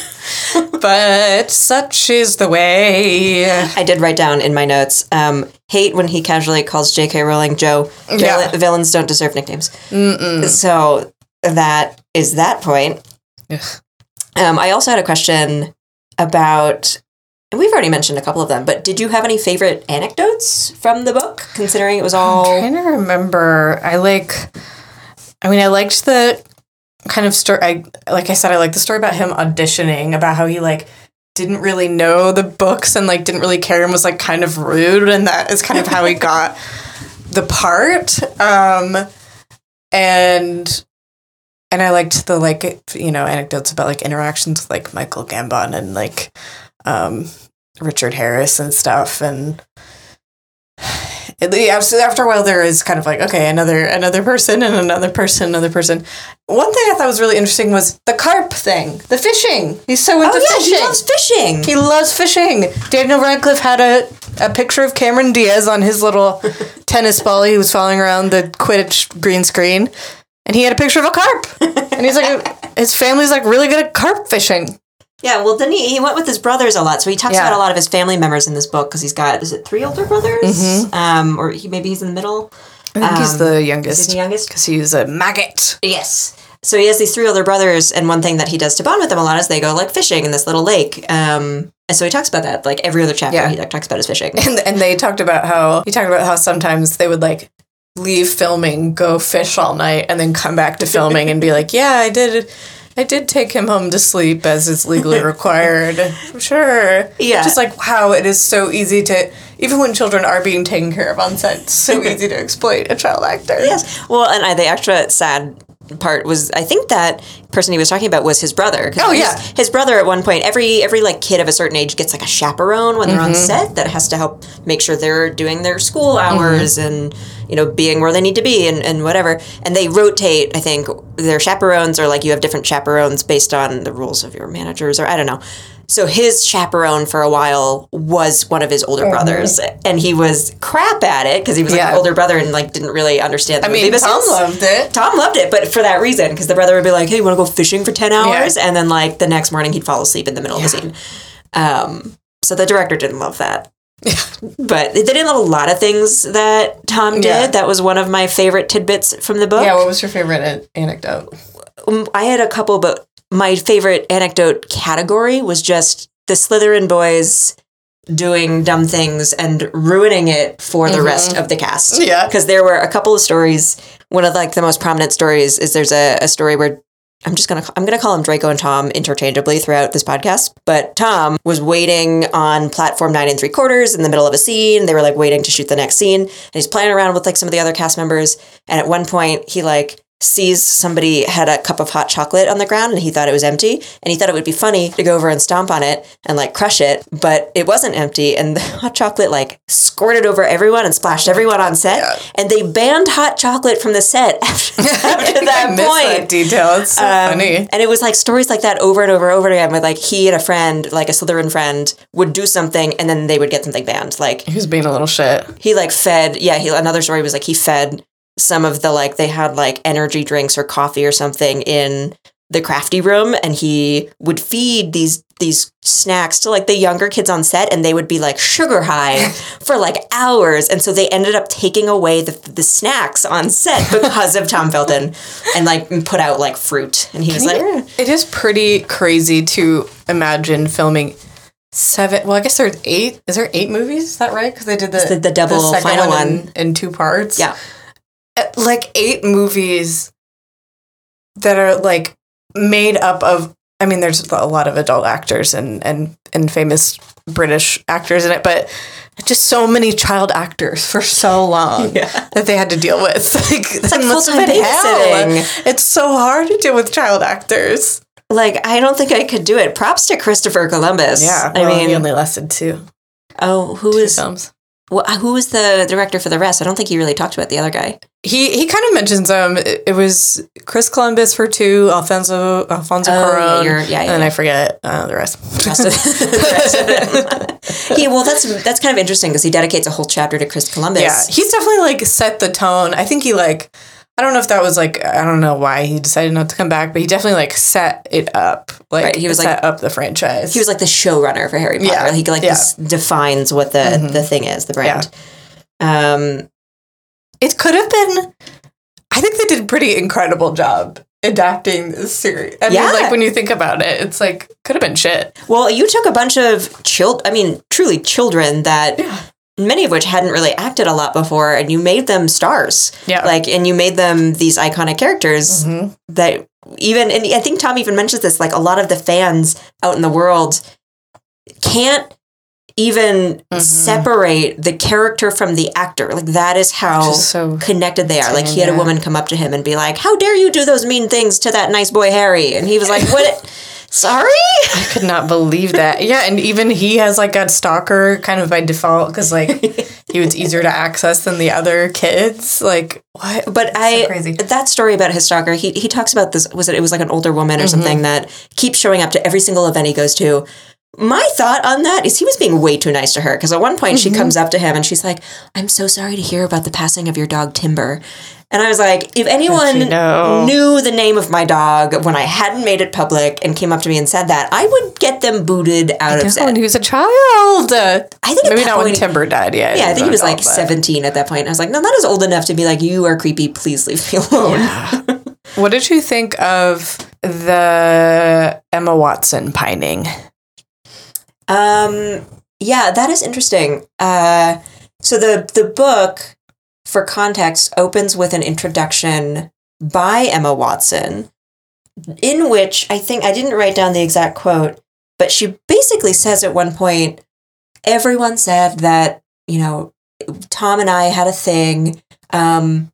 but such is the way. I did write down in my notes. Um, hate when he casually calls J.K. Rowling Jo. Vill- Yeah. Villains don't deserve nicknames. Mm-mm. So that is that point. Um, I also had a question about, and we've already mentioned a couple of them, but did you have any favorite anecdotes from the book, considering it was all. I'm trying to remember. I like. I mean, I liked the kind of story. I like I said, I like the story about him auditioning, about how he like didn't really know the books and like didn't really care and was like kind of rude, and that is kind of how he got the part. Um, and and I liked the like you know anecdotes about like interactions with like Michael Gambon and like um, Richard Harris and stuff, and It, yeah, after a while, there is kind of like okay, another another person and another person, another person. One thing I thought was really interesting was the carp thing, the fishing. He's so into Oh yeah, fishing. he loves fishing. He loves fishing. Daniel Radcliffe had a, a picture of Cameron Diaz on his little tennis ball. He was following around the Quidditch green screen, and he had a picture of a carp. And he's like, his family's like really good at carp fishing. Yeah, well, then he, he went with his brothers a lot, so he talks Yeah. about a lot of his family members in this book because he's got is it three older brothers, um, or he maybe he's in the middle. I think he's Um, the Is he youngest the youngest? because he's a maggot. Yes. So he has these three older brothers, and one thing that he does to bond with them a lot is they go like fishing in this little lake. Um, and so he talks about that like every other chapter. Yeah. He like talks about his fishing. And and they talked about how he talked about how sometimes they would like leave filming, go fish all night, and then come back to filming and be like, "Yeah, I did." I did take him home to sleep as is legally required. For sure. Yeah. Just like, wow, it is so easy to, even when children are being taken care of on set, so easy to exploit a child actor. yes. Well, and I, the extra sad part was I think that person he was talking about was his brother. Oh, his- yeah. his brother at one point every every like kid of a certain age gets like a chaperone when they're Mm-hmm. on set that has to help make sure they're doing their school hours Mm-hmm. and you know being where they need to be and, and whatever. And they rotate. I think their chaperones are like you have different chaperones based on the rules of your managers or I don't know. So his chaperone for a while was one of his older brothers, and he was crap at it because he was like Mm-hmm. Yeah. an older brother and like didn't really understand the I movie mean, business. Tom loved it. Tom loved it, but for that reason, because the brother would be like, "Hey, you want to go fishing for ten hours?" And then like the next morning, he'd fall asleep in the middle of the scene. Um, so the director didn't love that. but they didn't love a lot of things that Tom did. Yeah. That was one of my favorite tidbits from the book. Yeah, what was your favorite an- anecdote? Um, I had a couple, but my favorite anecdote category was just the Slytherin boys doing dumb things and ruining it for the rest of the cast. Mm-hmm. Yeah. Because there were a couple of stories. One of like the most prominent stories is there's a, a story where I'm just gonna I'm gonna call him Draco and Tom interchangeably throughout this podcast. But Tom was waiting on platform nine and three quarters in the middle of a scene. They were like waiting to shoot the next scene, and he's playing around with like some of the other cast members. And at one point, he like sees somebody had a cup of hot chocolate on the ground and he thought it was empty and he thought it would be funny to go over and stomp on it and like crush it but it wasn't empty and the hot chocolate like squirted over everyone and splashed everyone on set Yeah. and they banned hot chocolate from the set after, that point that detail. It's so um, funny. And it was like stories like that over and over and over again with like he and a friend, like a Slytherin friend, would do something and then they would get something banned. Like He was being a little shit. he like fed yeah, he another story was like he fed some of the like they had like energy drinks or coffee or something in the crafty room and he would feed these these snacks to like the younger kids on set and they would be like sugar high for like hours and so they ended up taking away the, the snacks on set because of Tom Felton and like put out like fruit and he was like "Eh." It is pretty crazy to imagine filming seven. Well, I guess there's eight. Is there eight movies? Is that right? Because they did the, the- the double second final in- one. in, two parts. yeah like eight movies that are like made up of. I mean, there's a lot of adult actors and and and famous British actors in it, but just so many child actors for so long Yeah. that they had to deal with. Like, it's like full-time babysitting. It's so hard to deal with child actors. like I don't think I could do it props to Christopher Columbus Yeah, I mean he only lasted two, oh who two is films. Well, who was the director for the rest I don't think he really talked about the other guy He he kind of mentions um it, it was Chris Columbus for two, Alfonso Alfonso Oh, Cuarón, you're- yeah, yeah, and yeah. I forget uh, the rest. rest of, the rest of he well that's that's kind of interesting because he dedicates a whole chapter to Chris Columbus yeah, he's definitely like set the tone. I think he like I don't know if that was like I don't know why he decided not to come back, but he definitely like set it up. Like Right, he was, like set up the franchise. he was like the showrunner for Harry Potter Yeah, he like yeah. defines what the Mhm. the thing is the brand um it could have been. I think they did a pretty incredible job adapting this series. I Yeah. mean, like when you think about it, it's like could have been shit. well you took a bunch of child I mean truly children that Yeah. Many of which hadn't really acted a lot before and you made them stars Yeah. like and you made them these iconic characters Mhm. that even and I think Tom even mentions this like a lot of the fans out in the world can't even Mhm. separate the character from the actor like that is how so connected they are like he had a woman come up to him and be like how dare you do those mean things to that nice boy Harry and he was like what Sorry? I could not believe that. Yeah, and even he has like a stalker kind of by default because like he was easier to access than the other kids. Like what? But That's I so crazy. that story about his stalker, he he talks about this was it it was like an older woman or Mm-hmm. something that keeps showing up to every single event he goes to. My thought on that is he was being way too nice to her because at one point Mm-hmm. she comes up to him and she's like, "I'm so sorry to hear about the passing of your dog Timber." And I was like, if anyone know? knew the name of my dog when I hadn't made it public and came up to me and said that, I would get them booted out of No, set. was a child. I think at Maybe that not when point- Timber died yet. Yeah, I think he was like but- 17 at that point. I was like, no, that is old enough to be like, you are creepy. Please leave me alone. What did you think of the Emma Watson pining? Um, yeah, that is interesting. Uh, so the the book, for context, opens with an introduction by Emma Watson, in which I think I didn't write down the exact quote, but she basically says at one point, everyone said that you know Tom and I had a thing, um,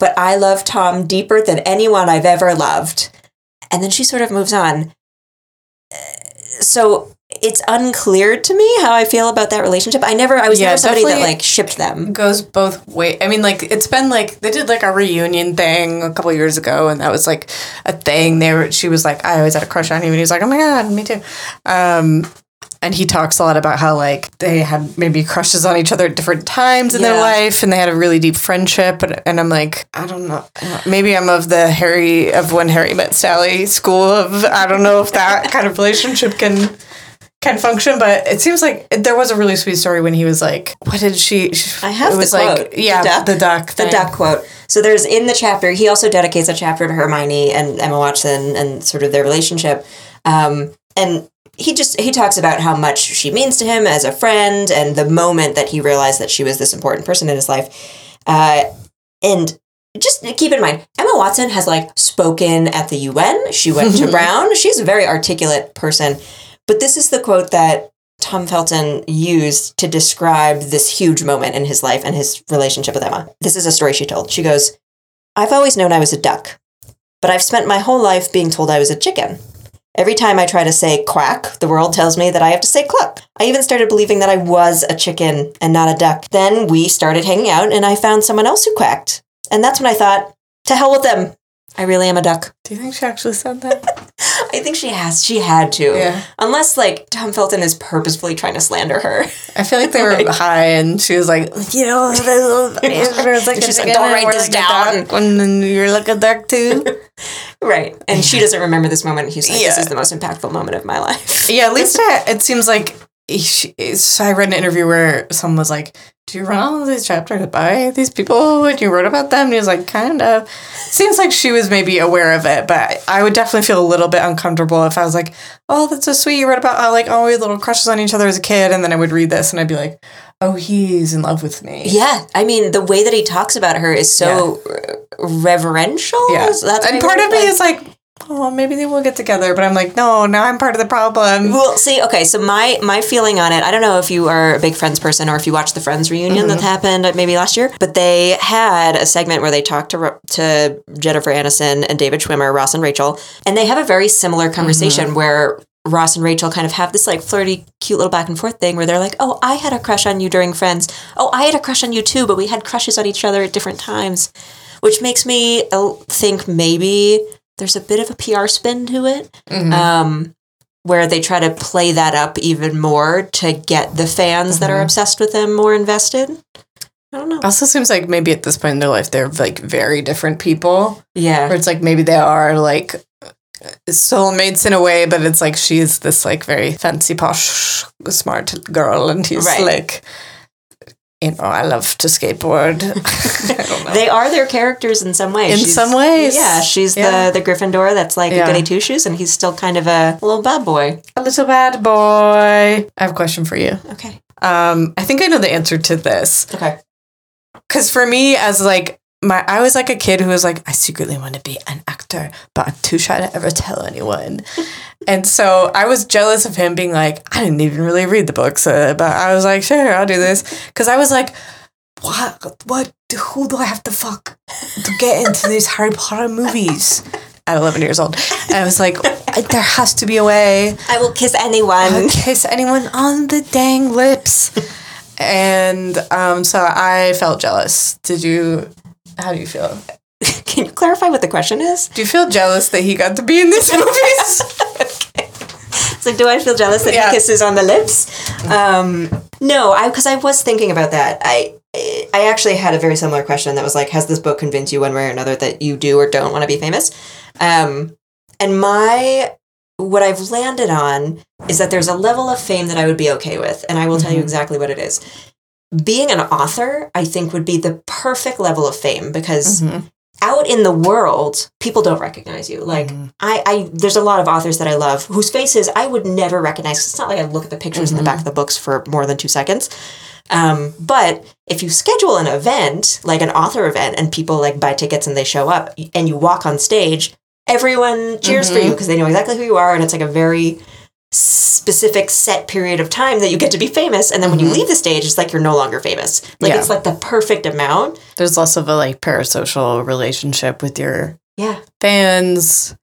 but I love Tom deeper than anyone I've ever loved, and then she sort of moves on. So it's unclear to me how I feel about that relationship. I never, I was Yeah, never somebody that like shipped them. goes both way. I mean, like it's been like they did like a reunion thing a couple years ago, and that was like a thing. They were, she was like, I always had a crush on him, and he was like, Oh my god, me too. Um, and he talks a lot about how like they had maybe crushes on each other at different times in their life, and they had a really deep friendship. And, and I'm like, I don't know, maybe I'm of the Harry of when Harry met Sally school of I don't know if that kind of relationship can can function, but it seems like there was a really sweet story when he was like, "What did she?" she I have it the quote. like, The yeah, duck. the duck, The duck quote. So there's in the chapter, he also dedicates a chapter to Hermione and Emma Watson and sort of their relationship. Um, and he just he talks about how much she means to him as a friend and the moment that he realized that she was this important person in his life. Uh, and just keep in mind, Emma Watson has like spoken at the UN. She went to Brown. She's a very articulate person. But this is the quote that Tom Felton used to describe this huge moment in his life and his relationship with Emma. This is a story she told. She goes, I've always known I was a duck, but I've spent my whole life being told I was a chicken. Every time I try to say quack, the world tells me that I have to say cluck. I even started believing that I was a chicken and not a duck. Then we started hanging out and I found someone else who quacked. And that's when I thought, to hell with them. I really am a duck. Do you think she actually said that? I think she has. She had to. Yeah. Unless, like, Tom Felton is purposefully trying to slander her. I feel like they were high, and she was like, you know, there's like She's like, "Don't write this like down." and then you're like a duck too. right. And she doesn't remember this moment. He's like, this is the most impactful moment of my life. yeah, at least I, it seems like. She, so I read an interview where someone was like, "Do you run all of these chapters by these people and you wrote about them?" And he was like, "Kind of." Seems like she was maybe aware of it, but I would definitely feel a little bit uncomfortable if I was like, "Oh, that's so sweet. You wrote about how like oh we had little crushes on each other as a kid," and then I would read this and I'd be like, "Oh, he's in love with me." Yeah. I mean, the way that he talks about her is so uh, reverential. Yeah. Is that the and part of me Like- is like, oh, maybe they will get together. But I'm like, no, now I'm part of the problem. Well, see, okay, so my my feeling on it, I don't know if you are a big Friends person or if you watched the Friends reunion that happened maybe last year, but they had a segment where they talked to to Jennifer Aniston and David Schwimmer, Ross and Rachel, and they have a very similar conversation where Ross and Rachel kind of have this like flirty, cute little back and forth thing where they're like, "Oh, I had a crush on you during Friends. Oh, I had a crush on you too, but we had crushes on each other at different times," which makes me uh, think maybe there's a bit of a PR spin to it um, where they try to play that up even more to get the fans that are obsessed with them more invested. I don't know. Also seems like maybe at this point in their life they're like very different people. Where Yeah. it's like maybe they are like soulmates in a way, but it's like she's this like very fancy posh smart girl and he's Right. like you know, I love to skateboard. I don't know. They are their characters in some ways. In She's- some ways. Yeah, she's Yeah. the the Gryffindor that's like Yeah. a goody two shoes, and he's still kind of a little bad boy. a little bad boy. I have a question for you. Okay. Um, I think I know the answer to this. Okay. Because for me, as like my, I was like a kid who was like, I secretly want to be an actor, but I'm too shy to ever tell anyone. and so I was jealous of him being like, I didn't even really read the books, uh, but I was like, sure, I'll do this. Because I was like, what, what, who do I have to fuck to get into these Harry Potter movies? At 11 years old. And I was like, there has to be a way. I will kiss anyone. I'll Kiss anyone on the dang lips. and um, so I felt jealous. Did you? How do you feel? Can you clarify what the question is? Do you feel jealous that he got to be in these movies? It's like, do I feel jealous that Yeah. he kisses on the lips? Um, no, I because I was thinking about that. I I actually had a very similar question that was like, has this book convinced you one way or another that you do or don't want to be famous? Um, and my what I've landed on is that there's a level of fame that I would be okay with, and I will tell you Mhm. exactly what it is. Being an author, I think, would be the perfect level of fame because Mhm. out in the world, people don't recognize you. Like Mhm. I, I, there's a lot of authors that I love whose faces I would never recognize. It's not like I look at the pictures in the back of the books for more than two seconds. Um, but if you schedule an event, like an author event, and people like buy tickets and they show up, and you walk on stage, everyone cheers for you because they know exactly who you are, and it's like a very specific set period of time that you get to be famous and then when you Mhm. leave the stage it's like you're no longer famous like Yeah. it's like the perfect amount There's less of a like parasocial relationship with your yeah fans.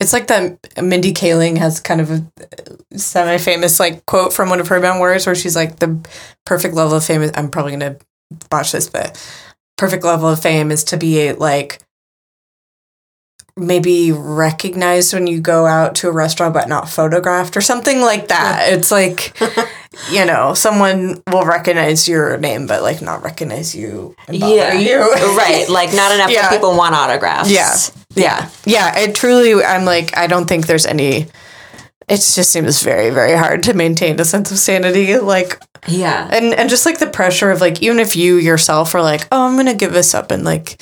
It's like that Mindy Kaling has kind of a semi famous like quote from one of her memoirs where she's like the perfect level of fame. is- I'm probably gonna botch this, but perfect level of fame is to be like maybe recognized when you go out to a restaurant but not photographed or something like that. It's like you know, someone will recognize your name but like not recognize you Yeah. you. right like not enough Yeah. people want autographs Yeah. Yeah. Yeah. It truly, I'm like, I don't think there's any, it just seems very, very hard to maintain a sense of sanity. Like, yeah and, and just like the pressure of like, even if you yourself are like, oh, I'm going to give this up and like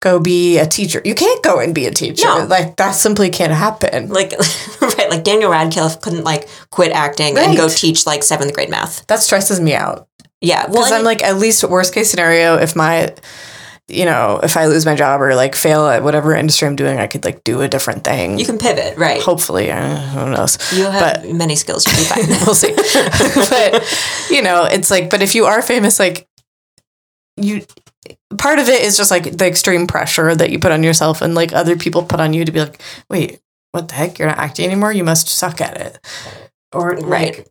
go be a teacher, you can't go and be a teacher. No. Like, that simply can't happen. like right like daniel radcliffe couldn't like quit acting and go teach like seventh grade math That stresses me out. yeah well Because I'm like, at least worst case scenario, if my, you know, if I lose my job or like fail at whatever industry I'm doing, I could like do a different thing. you can pivot right Hopefully, uh, who knows? you have but- many skills you'll be fine we'll see. but you know, it's like, but if you are famous, like you, part of it is just like the extreme pressure that you put on yourself and like other people put on you to be like, wait, what the heck? You're not acting anymore. You must suck at it, or Right. right.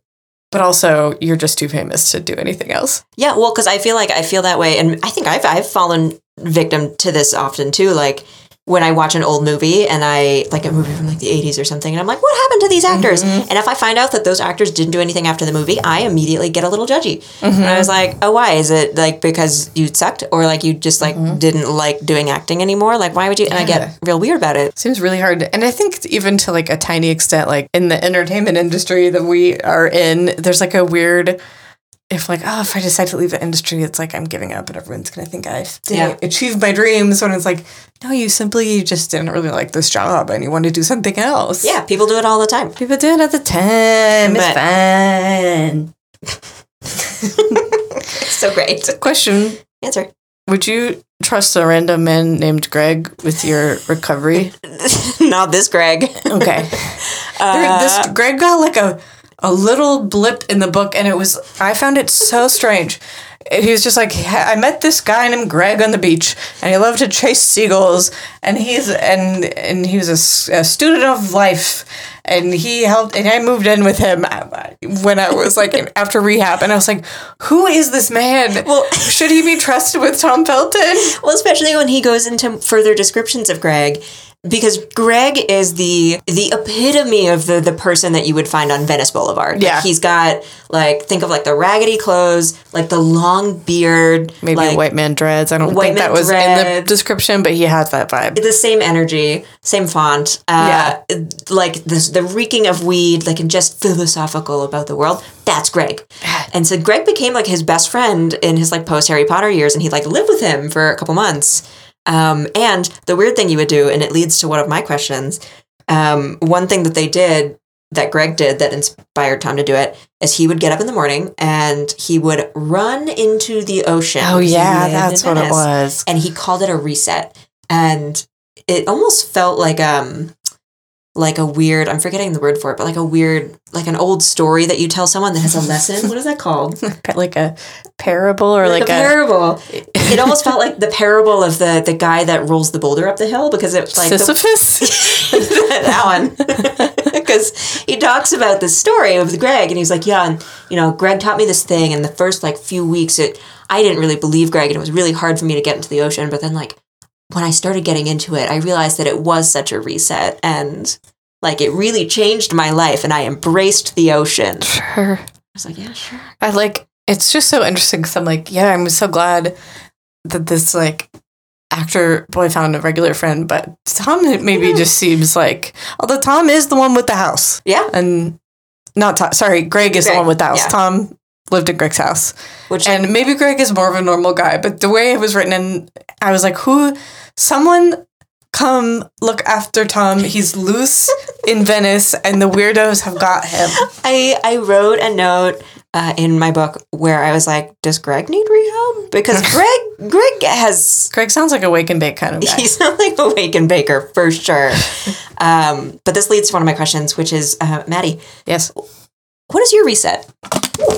But also, you're just too famous to do anything else. Yeah, well, because I feel like I feel that way, and I think I've I've fallen victim to this often too. Like when I watch an old movie and I like a movie from like the eighties or something, and I'm like, what happened to these actors? Mhm. And if I find out that those actors didn't do anything after the movie, I immediately get a little judgy. And Mm-hmm. I was like, oh, why? Is it like because you sucked, or like you just like Mhm. didn't like doing acting anymore? Like, why would you? And I get real weird about it. Seems really hard. And I think even to like a tiny extent, like in the entertainment industry that we are in, there's like a weird, if like, oh, if I decide to leave the industry, it's like I'm giving up and everyone's going to think I've Yeah. achieved my dreams. When it's like, no, you simply just didn't really like this job and you want to do something else. Yeah, people do it all the time. People do it at the time. But- it's fun. So great. Question Answer. Would you trust a random man named Greg with your recovery? Not this, Greg. Okay. Uh, this Greg got like a a little blip in the book, and it was I found it so strange. He was just like I met this guy named Greg on the beach, and he loved to chase seagulls, and he's and and he was a student of life, and he helped, and I moved in with him uh, when I was like after rehab, and I was like, who is this man? Well- should he be trusted with Tom Felton? Well, especially when he goes into further descriptions of Greg, because Greg is the the epitome of the the person that you would find on Venice Boulevard. Like, Yeah. he's got like think of like the raggedy clothes, like the long beard, Maybe like, white man dreads. I don't think that was in the description, but he has that vibe. the same energy, same font. Uh, Like this, the reeking of weed, like and just philosophical about the world. That's Greg. And so Greg became like his best friend in his like post Harry Potter years, and he like lived with him for a couple months. Um, and the weird thing you would do, and it leads to one of my questions. Um, one thing that they did that Greg did that inspired Tom to do it is he would get up in the morning and he would run into the ocean. Oh yeah, that's what it was. and he called it a reset and it almost felt like um like a weird I'm forgetting the word for it, but like a weird like an old story that you tell someone that has a lesson. what is that called? like a parable or like, a parable. It almost felt like the parable of the the guy that rolls the boulder up the hill because it's like the, Sisyphus. that one because he talks about the story of the Greg and he's like yeah and you know Greg taught me this thing and the first like few weeks it I didn't really believe Greg and it was really hard for me to get into the ocean but then like when I started getting into it I realized that it was such a reset and like it really changed my life and I embraced the ocean Sure. I was like yeah sure I like it's just so interesting because I'm like, yeah, I'm so glad that this like actor boy found a regular friend, but Tom maybe just seems like although Tom is the one with the house. yeah And not Tom sorry, Greg is the one with the house. yeah. Tom lived in Greg's house. which And maybe Greg is more of a normal guy, but the way it was written and I was like, who someone come look after Tom. He's loose in Venice and the weirdos have got him. I I wrote a note uh, in my book where I was like, "Does Greg need rehab?" Because Greg Greg has Greg sounds like a wake and bake kind of guy. he's not like a wake and baker for sure. um, but this leads to one of my questions, which is, uh, Maddie, yes. What is your reset?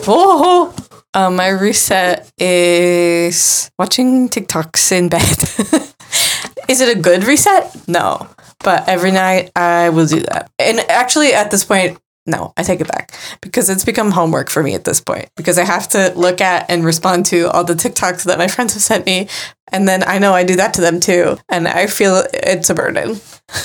Oh, um, my reset is watching TikToks in bed. is it a good reset? No, but every night I will do that. And actually, at this point, no, I take it back because it's become homework for me at this point because I have to look at and respond to all the TikToks that my friends have sent me. And then I know I do that to them too. And I feel it's a burden.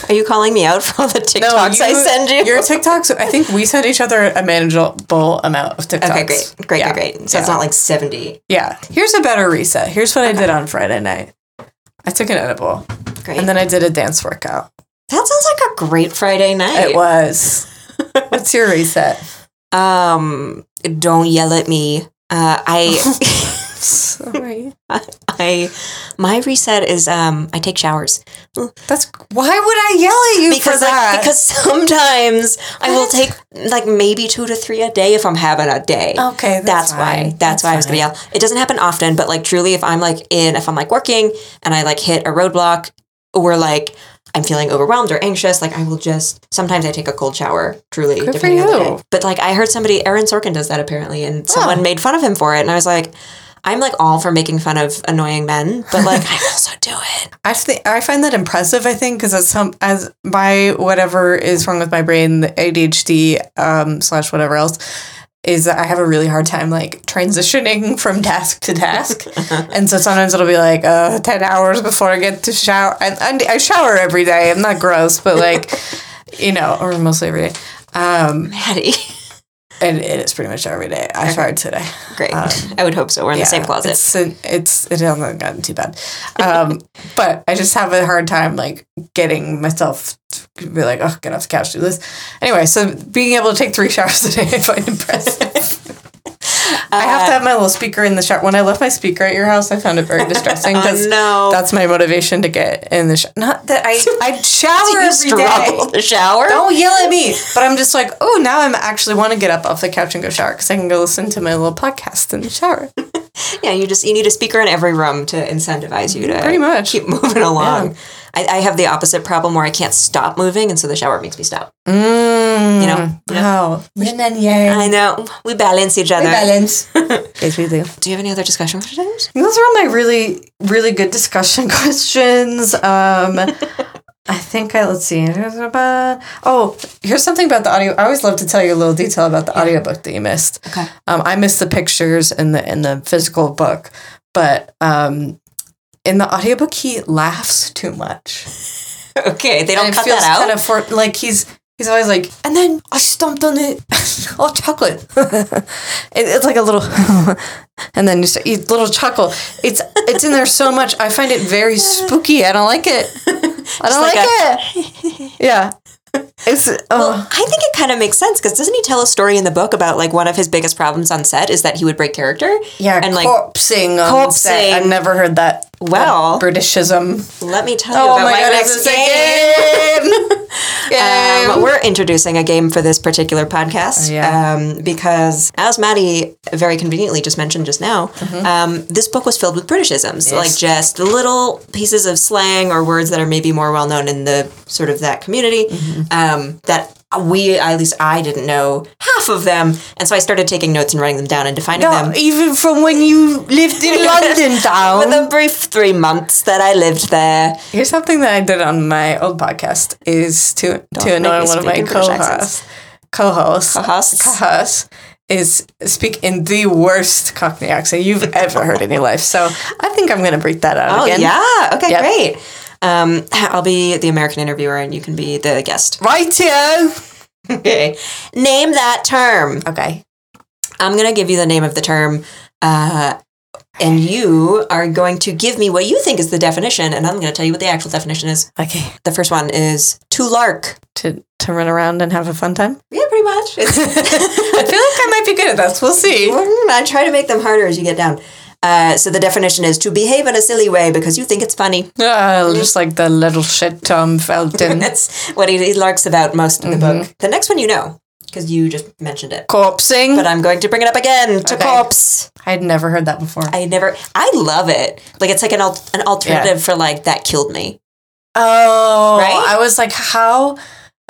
Are you calling me out for all the TikToks I you- send you? Your TikToks, I think we send each other a manageable amount of TikToks. okay, great, great, Yeah. great, great. So it's not like seventy. Yeah. Here's a better reset. Here's what I did on Friday night. I took an edible Great. and then I did a dance workout. that sounds like a great Friday night. It was. What's your reset? Um, don't yell at me. Uh, I. Sorry. I my reset is um I take showers That's why would I yell at you because for like that? because sometimes I will take like maybe two to three a day if I'm having a day. okay, that's, That's, why. fine. That's, why I was gonna yell. It doesn't happen often, but like truly, if I'm like in, if I'm like working and I like hit a roadblock, or like I'm feeling overwhelmed or anxious, like I will just sometimes I take a cold shower. Truly, Good for depending on the day. But like I heard somebody, Aaron Sorkin does that apparently, and someone Oh. made fun of him for it, and I was like. I'm like all for making fun of annoying men, but like I also do it. I think I find that impressive. I think because as some as my whatever is wrong with my brain, the ADHD um, slash whatever else, is that I have a really hard time like transitioning from task to task, and so sometimes it'll be like uh, ten hours before I get to shower. And, and I shower every day. I'm not gross, but like you know, or mostly every day. Um, Maddie. And it is pretty much every day. I showered today. Great. Um, I would hope so. We're in the same closet. It's it's it hasn't gotten too bad, um, but I just have a hard time like getting myself to be like, oh, get off the couch, do this. Anyway, so being able to take three showers a day, I find impressive. I have to have my little speaker in the shower. When I left my speaker at your house, I found it very distressing because Oh, no. that's my motivation to get in the shower. Not that I I shower every day. struggle to shower. Don't yell at me. But I'm just like, oh, now I'm actually want to get up off the couch and go shower because I can go listen to my little podcast in the shower. Yeah, you just you need a speaker in every room to incentivize you to Pretty much. keep moving along. I, I have the opposite problem where I can't stop moving, and so the shower makes me stop. Mm, You know, you know. Wow. Yin and yang. I know we balance each other. We balance. yes, we do. Do you have any other discussion today? Those are all my really, really good discussion questions. Um, I think I, let's see. Oh, here's something about the audio. I always love to tell you a little detail about the audiobook that you missed. Okay. Um, I missed the pictures in the in the physical book, but um, in the audiobook he laughs too much. Okay, they don't and cut that out. kind of for like he's he's always like, and then I stomped on it, all oh, chocolate. it, it's like a little, and then you start, you little chuckle. It's it's in there so much. I find it very spooky. I don't like it. I don't like like, it. Yeah, it's oh. well, oh I think it kind of makes sense because doesn't he tell a story in the book about like one of his biggest problems on set is that he would break character? yeah, and like corpsing. On set. corpsing. I've never heard that. Well- Britishism. let me tell you Oh about my my, god, next game. game. game. Um, we're introducing a game for this particular podcast Yeah. um, because, as Maddie very conveniently just mentioned just now, um, this book was filled with Britishisms, Mm-hmm. Yes. like just little pieces of slang or words that are maybe more well known in the sort of that community Mm-hmm. um, that we, at least I didn't know of them, and so I started taking notes and writing them down and defining them. even from when you lived in London town. For the brief three months that I lived there, Here's something that I did on my old podcast is to to make annoy one of my co-hosts. Co-hosts. Co-hosts. Co-hosts is speak in the worst Cockney accent you've ever heard in your life. So I think I'm gonna breathe that out Oh again. yeah. Okay, Yep. great. Um, I'll be the American interviewer, and you can be the guest. Right, Rightio. Okay. Name that term. Okay. I'm gonna give you the name of the term, uh, and you are going to give me what you think is the definition, and I'm gonna tell you what the actual definition is. Okay. The first one is to lark. To to run around and have a fun time. Yeah, pretty much. I feel like I might be good at this. We'll see. I try to make them harder as you get down. Uh, so the definition is to behave in a silly way because you think it's funny. Uh, just like the little shit Tom Felton. That's what he, he larks about most in the book. The next one you know because you just mentioned it. Corpsing. But I'm going to bring it up again to Okay. corpse. I had never heard that before. I never. I love it. Like it's like an al- an alternative for like that killed me. Oh, Right? I was like, how?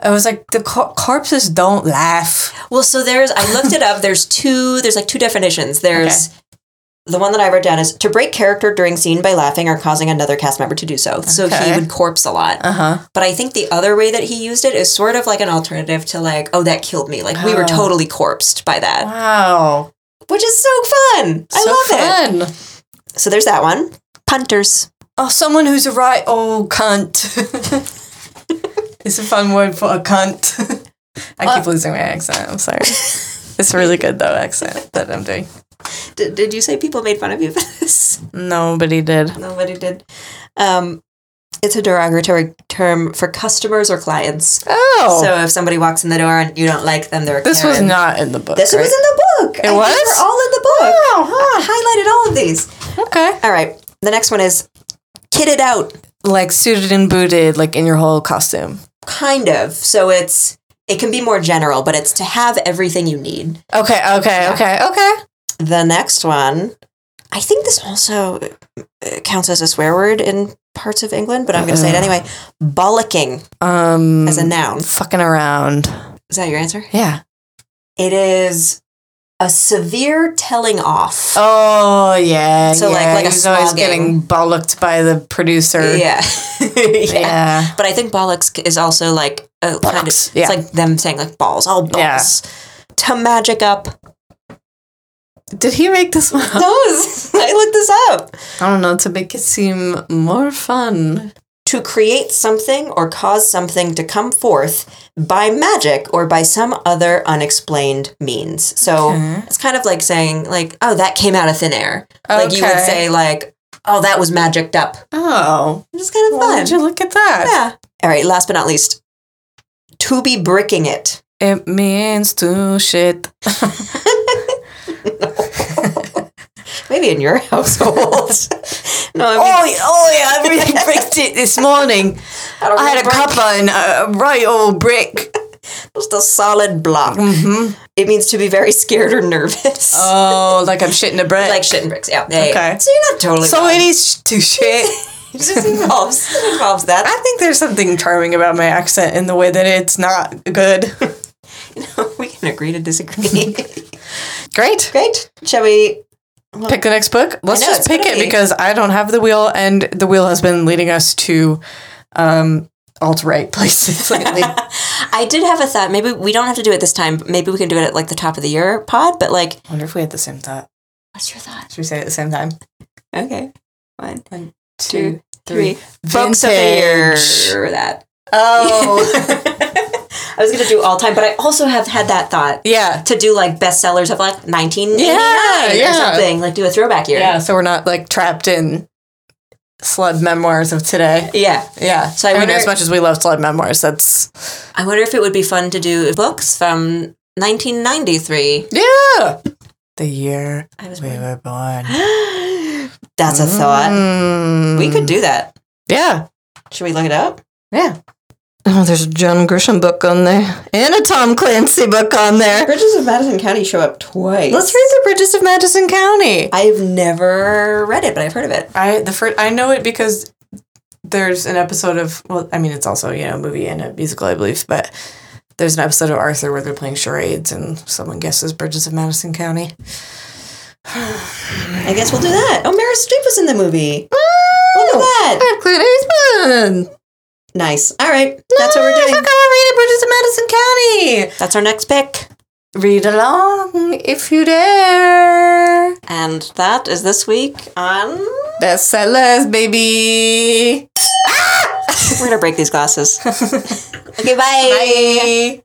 I was like, the cor- corpses don't laugh. Well, so there's. I looked it up. There's two. There's like two definitions. There's. The one that I wrote down is to break character during scene by laughing or causing another cast member to do so. So he would corpse a lot. Uh huh. But I think the other way that he used it is sort of like an alternative to like, oh, that killed me. Like we were Oh. totally corpsed by that, Wow. which is so fun. I so love it. So there's that one. Punters. Oh, someone who's a right old cunt. it's a fun word for a cunt. I keep losing my accent. I'm sorry. It's a really good though accent that I'm doing. Did, did you say people made fun of you for this? Nobody did. Nobody did. Um, it's a derogatory term for customers or clients. Oh, So if somebody walks in the door and you don't like them, they're a this was not in the book. This right? was in the book. It was? They're all in the book. Oh, I highlighted all of these. okay. All right. The next one is kitted out. Like suited and booted, like in your whole costume. Kind of. So it's it can be more general, but it's to have everything you need. Okay, okay, okay, okay. The next one, I think this also uh, counts as a swear word in parts of England, but I'm going to say it Uh. anyway. Bollocking Um, as a noun. fucking around. Is that your answer? Yeah. It is a severe telling off. Oh yeah. So, like- yeah. like a He's always getting bollocked by the producer. yeah. yeah. Yeah. But I think bollocks is also like a kind of, Bollocks, it's like them saying like balls, all balls. Yeah. To magic up. Did he make this one? up? Those. I looked this up. I don't know to make it seem more fun. To create something or cause something to come forth by magic or by some other unexplained means. So Okay. it's kind of like saying, like, oh, that came out of thin air. Like you would say, like, oh, that was magicked up. Oh, is kind of fun. would you look at that? Yeah. All right, last but not least, to be bricking it. It means to shit. Maybe in your household. no, I mean, Oh, oh yeah, I really bricked it this morning. don't I had a cuppa and a right old brick. Just a solid block. Mm-hmm. It means to be very scared or nervous. Oh, like I'm shitting a brick. like shitting bricks. Yeah. yeah, yeah. Okay. So you're not totally so wrong. it is to shit. It just involves, it involves that. I think there's something charming about my accent in the way that it's not good. you know, we can agree to disagree. Great. Great. Shall we? Pick the next book. Let's know, just pick it be- because I don't have the wheel, and the wheel has been leading us to um, alt right places lately. I did have a thought. Maybe we don't have to do it this time. Maybe we can do it at like the top of the year pod. But like, I wonder if we had the same thought. what's your thought? Should we say it at the same time? Okay. One, One, two, two, three. three. Books of the year. That. Oh, I was gonna do all time, but I also have had that thought yeah. to do like bestsellers of like 1989 Yeah, or something. Like do a throwback year. Yeah, so we're not like trapped in slud memoirs of today. Yeah. Yeah. So I I, mean, wonder- as much as we love slud memoirs, that's I wonder if it would be fun to do books from 1993. yeah. The year I was we born. were born. That's a thought. Mm. We could do that. Yeah. Should we look it up? Yeah. Oh, there's a John Grisham book on there and a Tom Clancy book on there. Bridges of Madison County show up twice. Let's read the Bridges of Madison County. I've never read it, but I've heard of it. I the first I know it because there's an episode of well, I mean it's also you know a movie and a musical I believe, but there's an episode of Arthur where they're playing charades and someone guesses Bridges of Madison County. I guess we'll do that. Oh, Meryl Streep was in the movie. Look at that. And Clint Eastwood. Nice. All right. That's what we're doing. come on, read it, Bridges of Madison County. That's our next pick. Read along if you dare. And that is this week on. Bestsellers, baby. Ah! We're going to break these glasses. okay, bye. Bye.